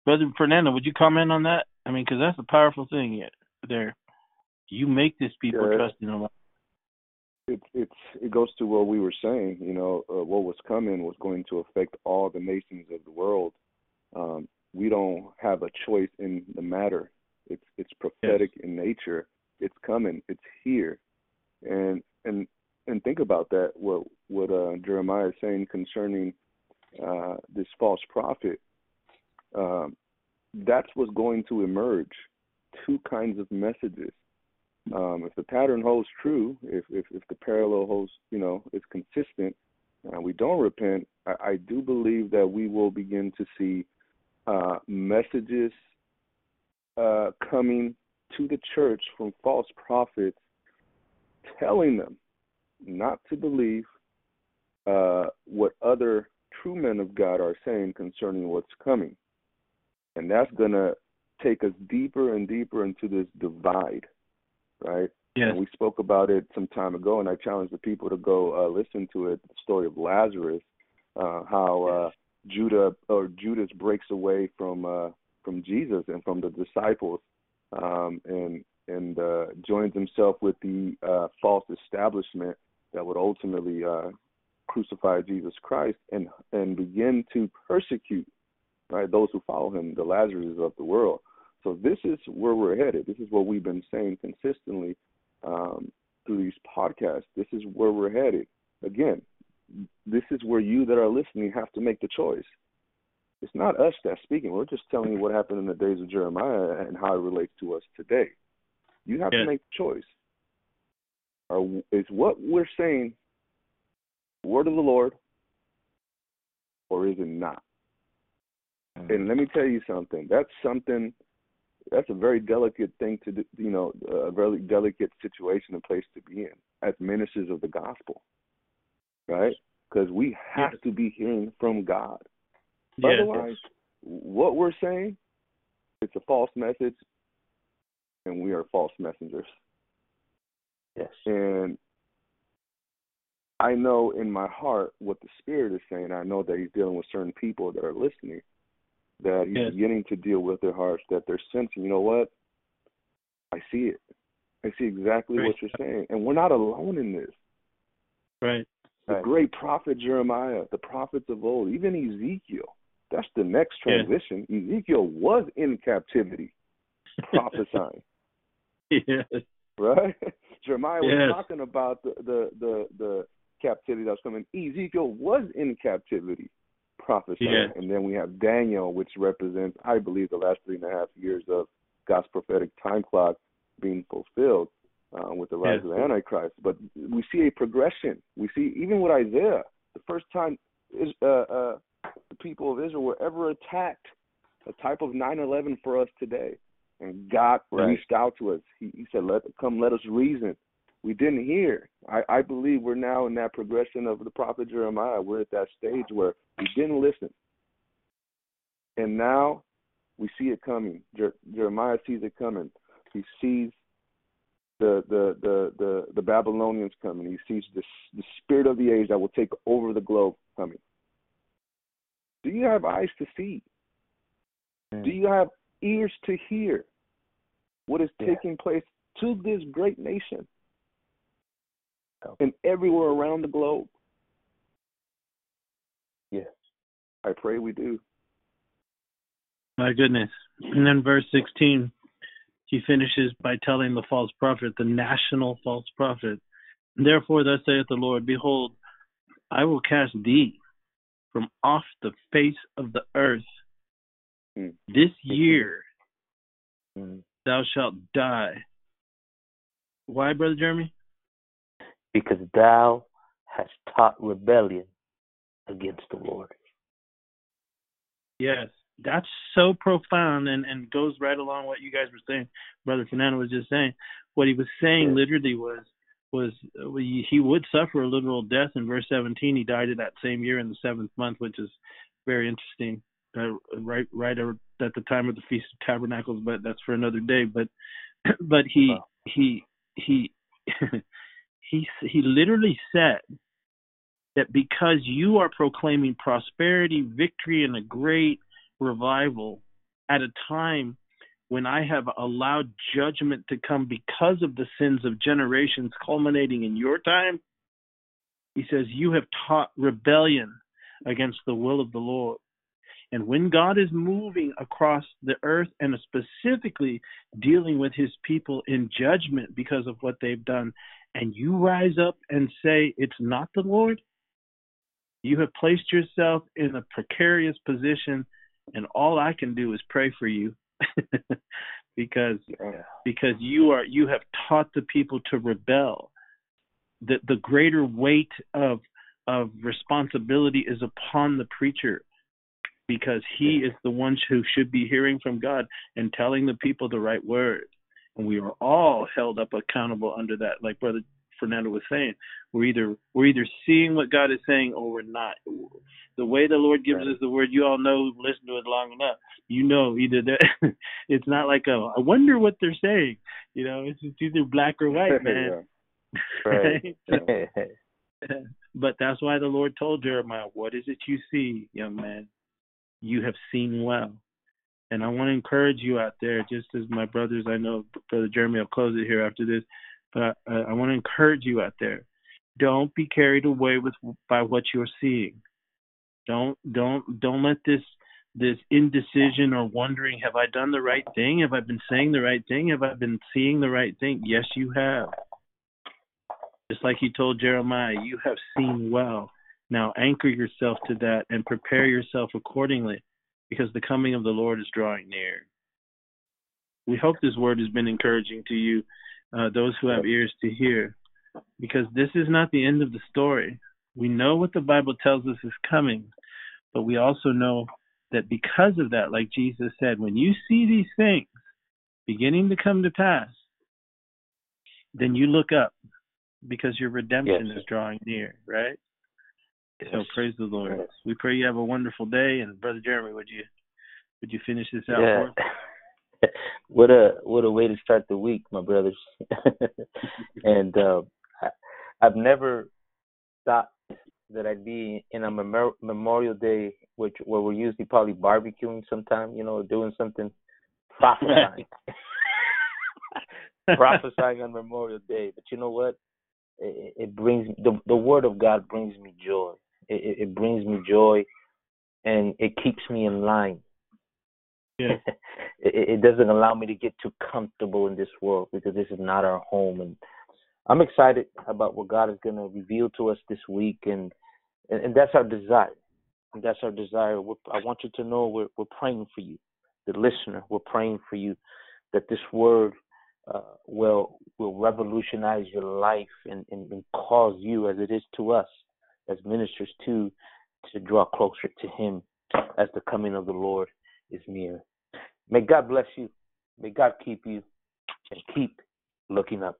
Brother Fernando, would you comment on that? I mean, because that's a powerful thing there. You make these people yeah, trust in a lie. It it's it goes to what we were saying. You know, uh, what was coming was going to affect all the nations of the world. Um, we don't have a choice in the matter. It's it's prophetic yes. in nature. It's coming. It's here, and and and think about that. What what uh, Jeremiah is saying concerning uh, this false prophet. Um, that's what's going to emerge. Two kinds of messages um, if the pattern holds true, if, if, if the parallel holds, you know, is consistent, and we don't repent, I, I do believe that we will begin to see uh, messages uh, coming to the church from false prophets telling them not to believe uh, what other true men of God are saying concerning what's coming. And that's to take us deeper and deeper into this divide right? Yeah. And we spoke about it some time ago, and I challenged the people to go uh, listen to it. The story of Lazarus, uh, how uh, Judah or Judas breaks away from uh, from Jesus and from the disciples, um, and and uh, joins himself with the uh, false establishment that would ultimately uh, crucify Jesus Christ and and begin to persecute right those who follow him, the Lazarus of the world. So this is where we're headed. This is what we've been saying consistently um, through these podcasts. This is where we're headed. Again, this is where you that are listening have to make the choice. It's not us that's speaking. We're just telling you what happened in the days of Jeremiah and how it relates to us today. You have to make the choice. Or is what we're saying word of the Lord, or is it not? Mm-hmm. And let me tell you something. That's something that's a very delicate thing to do, you know, a very delicate situation and place to be in as ministers of the gospel, right? Because we have yes. to be hearing from God. Yes. Otherwise, what we're saying, it's a false message, and we are false messengers. Yes. And I know in my heart what the Spirit is saying. I know that He's dealing with certain people that are listening, that He's Yes. beginning to deal with their hearts, that they're sensing, you know what? I see it. I see exactly Praise what you're saying. And we're not alone in this. Right. The Right. great prophet Jeremiah, the prophets of old, even Ezekiel. That's the next Yeah. transition. Ezekiel was in captivity, prophesying, Yes. right? Jeremiah was talking about the, the the the captivity that was coming. Ezekiel was in captivity, prophesying, Yeah. and then we have Daniel, which represents, I believe, the last three and a half years of God's prophetic time clock being fulfilled uh, with the rise of the Antichrist. But we see a progression. We see even with Isaiah, the first time is, uh, uh, the people of Israel were ever attacked, a type of 9/11 for us today, and God Right. reached out to us. He, he said, "Let come, let us reason." We didn't hear. I, I believe we're now in that progression of the prophet Jeremiah. We're at that stage where we didn't listen, and now we see it coming. Jer- Jeremiah sees it coming. He sees the the the the, the Babylonians coming. He sees the the spirit of the age that will take over the globe coming. Do you have eyes to see? Mm. Do you have ears to hear what is Yeah. taking place to this great nation. And everywhere around the globe? Yes. I pray we do. My goodness. And then verse 16, he finishes by telling the false prophet, the national false prophet, Therefore, thus saith the Lord, Behold, I will cast thee from off the face of the earth. Hmm. This year Mm. thou shalt die. Why, Brother Jeremy? Because thou hast taught rebellion against the Lord. Yes, that's so profound and, and goes right along what you guys were saying. Brother Fernando was just saying. What he was saying literally was was uh, he he would suffer a literal death in verse 17. He died in that same year in the seventh month, which is very interesting. Uh, right right at the time of the Feast of Tabernacles, but that's for another day. But but he Wow. he he he he literally said that because you are proclaiming prosperity, victory, and a great revival at a time when I have allowed judgment to come because of the sins of generations culminating in your time, he says, You have taught rebellion against the will of the Lord. And when God is moving across the earth and specifically dealing with his people in judgment because of what they've done, and you rise up and say, It's not the Lord, you have placed yourself in a precarious position, and all I can do is pray for you. because Yeah. because you are you have taught the people to rebel. The the greater weight of of responsibility is upon the preacher because he is the one who should be hearing from God and telling the people the right word. And we are all held up accountable under that, like Brother Fernando was saying. We're either we're either seeing what God is saying or we're not. The way the Lord gives Right. us the word, you all know, listen to it long enough. You know, either that it's not like a I wonder what they're saying. You know, it's, it's either black or white, man. Right. but that's why the Lord told Jeremiah, What is it you see, young man? You have seen well. And I want to encourage you out there, just as my brothers, I know Brother Jeremy will close it here after this, but uh, I want to encourage you out there. Don't be carried away with by what you're seeing. Don't don't don't let this this indecision or wondering, have I done the right thing? Have I been saying the right thing? Have I been seeing the right thing? Yes, you have. Just like he told Jeremiah, you have seen well. Now anchor yourself to that and prepare yourself accordingly because the coming of the Lord is drawing near. We hope this word has been encouraging to you, uh, those who have ears to hear, because this is not the end of the story. We know what the Bible tells us is coming, but we also know that because of that, like Jesus said, when you see these things beginning to come to pass, then you look up because your redemption Yes. is drawing near, right? So praise the Lord. Yes. We pray you have a wonderful day. And Brother Jeremy, would you would you finish this out Yeah. for us? what a what a way to start the week, my brothers. and uh, I, I've never thought that I'd be in a memor- Memorial Day, which where we're usually probably barbecuing sometime, you know, doing something prophesying, prophesying on Memorial Day. But you know what? It, it brings the the Word of God brings me joy. It, it brings me joy, and it keeps me in line. Yeah. it, it doesn't allow me to get too comfortable in this world because this is not our home and I'm excited about what God is going to reveal to us this week, and and, and that's our desire. And that's our desire. We're, I want you to know we're we're praying for you, the listener. We're praying for you that this word uh, will will revolutionize your life and, and, and cause you, as it is to us, as ministers, to to draw closer to Him as the coming of the Lord is near. May God bless you. May God keep you and keep looking up.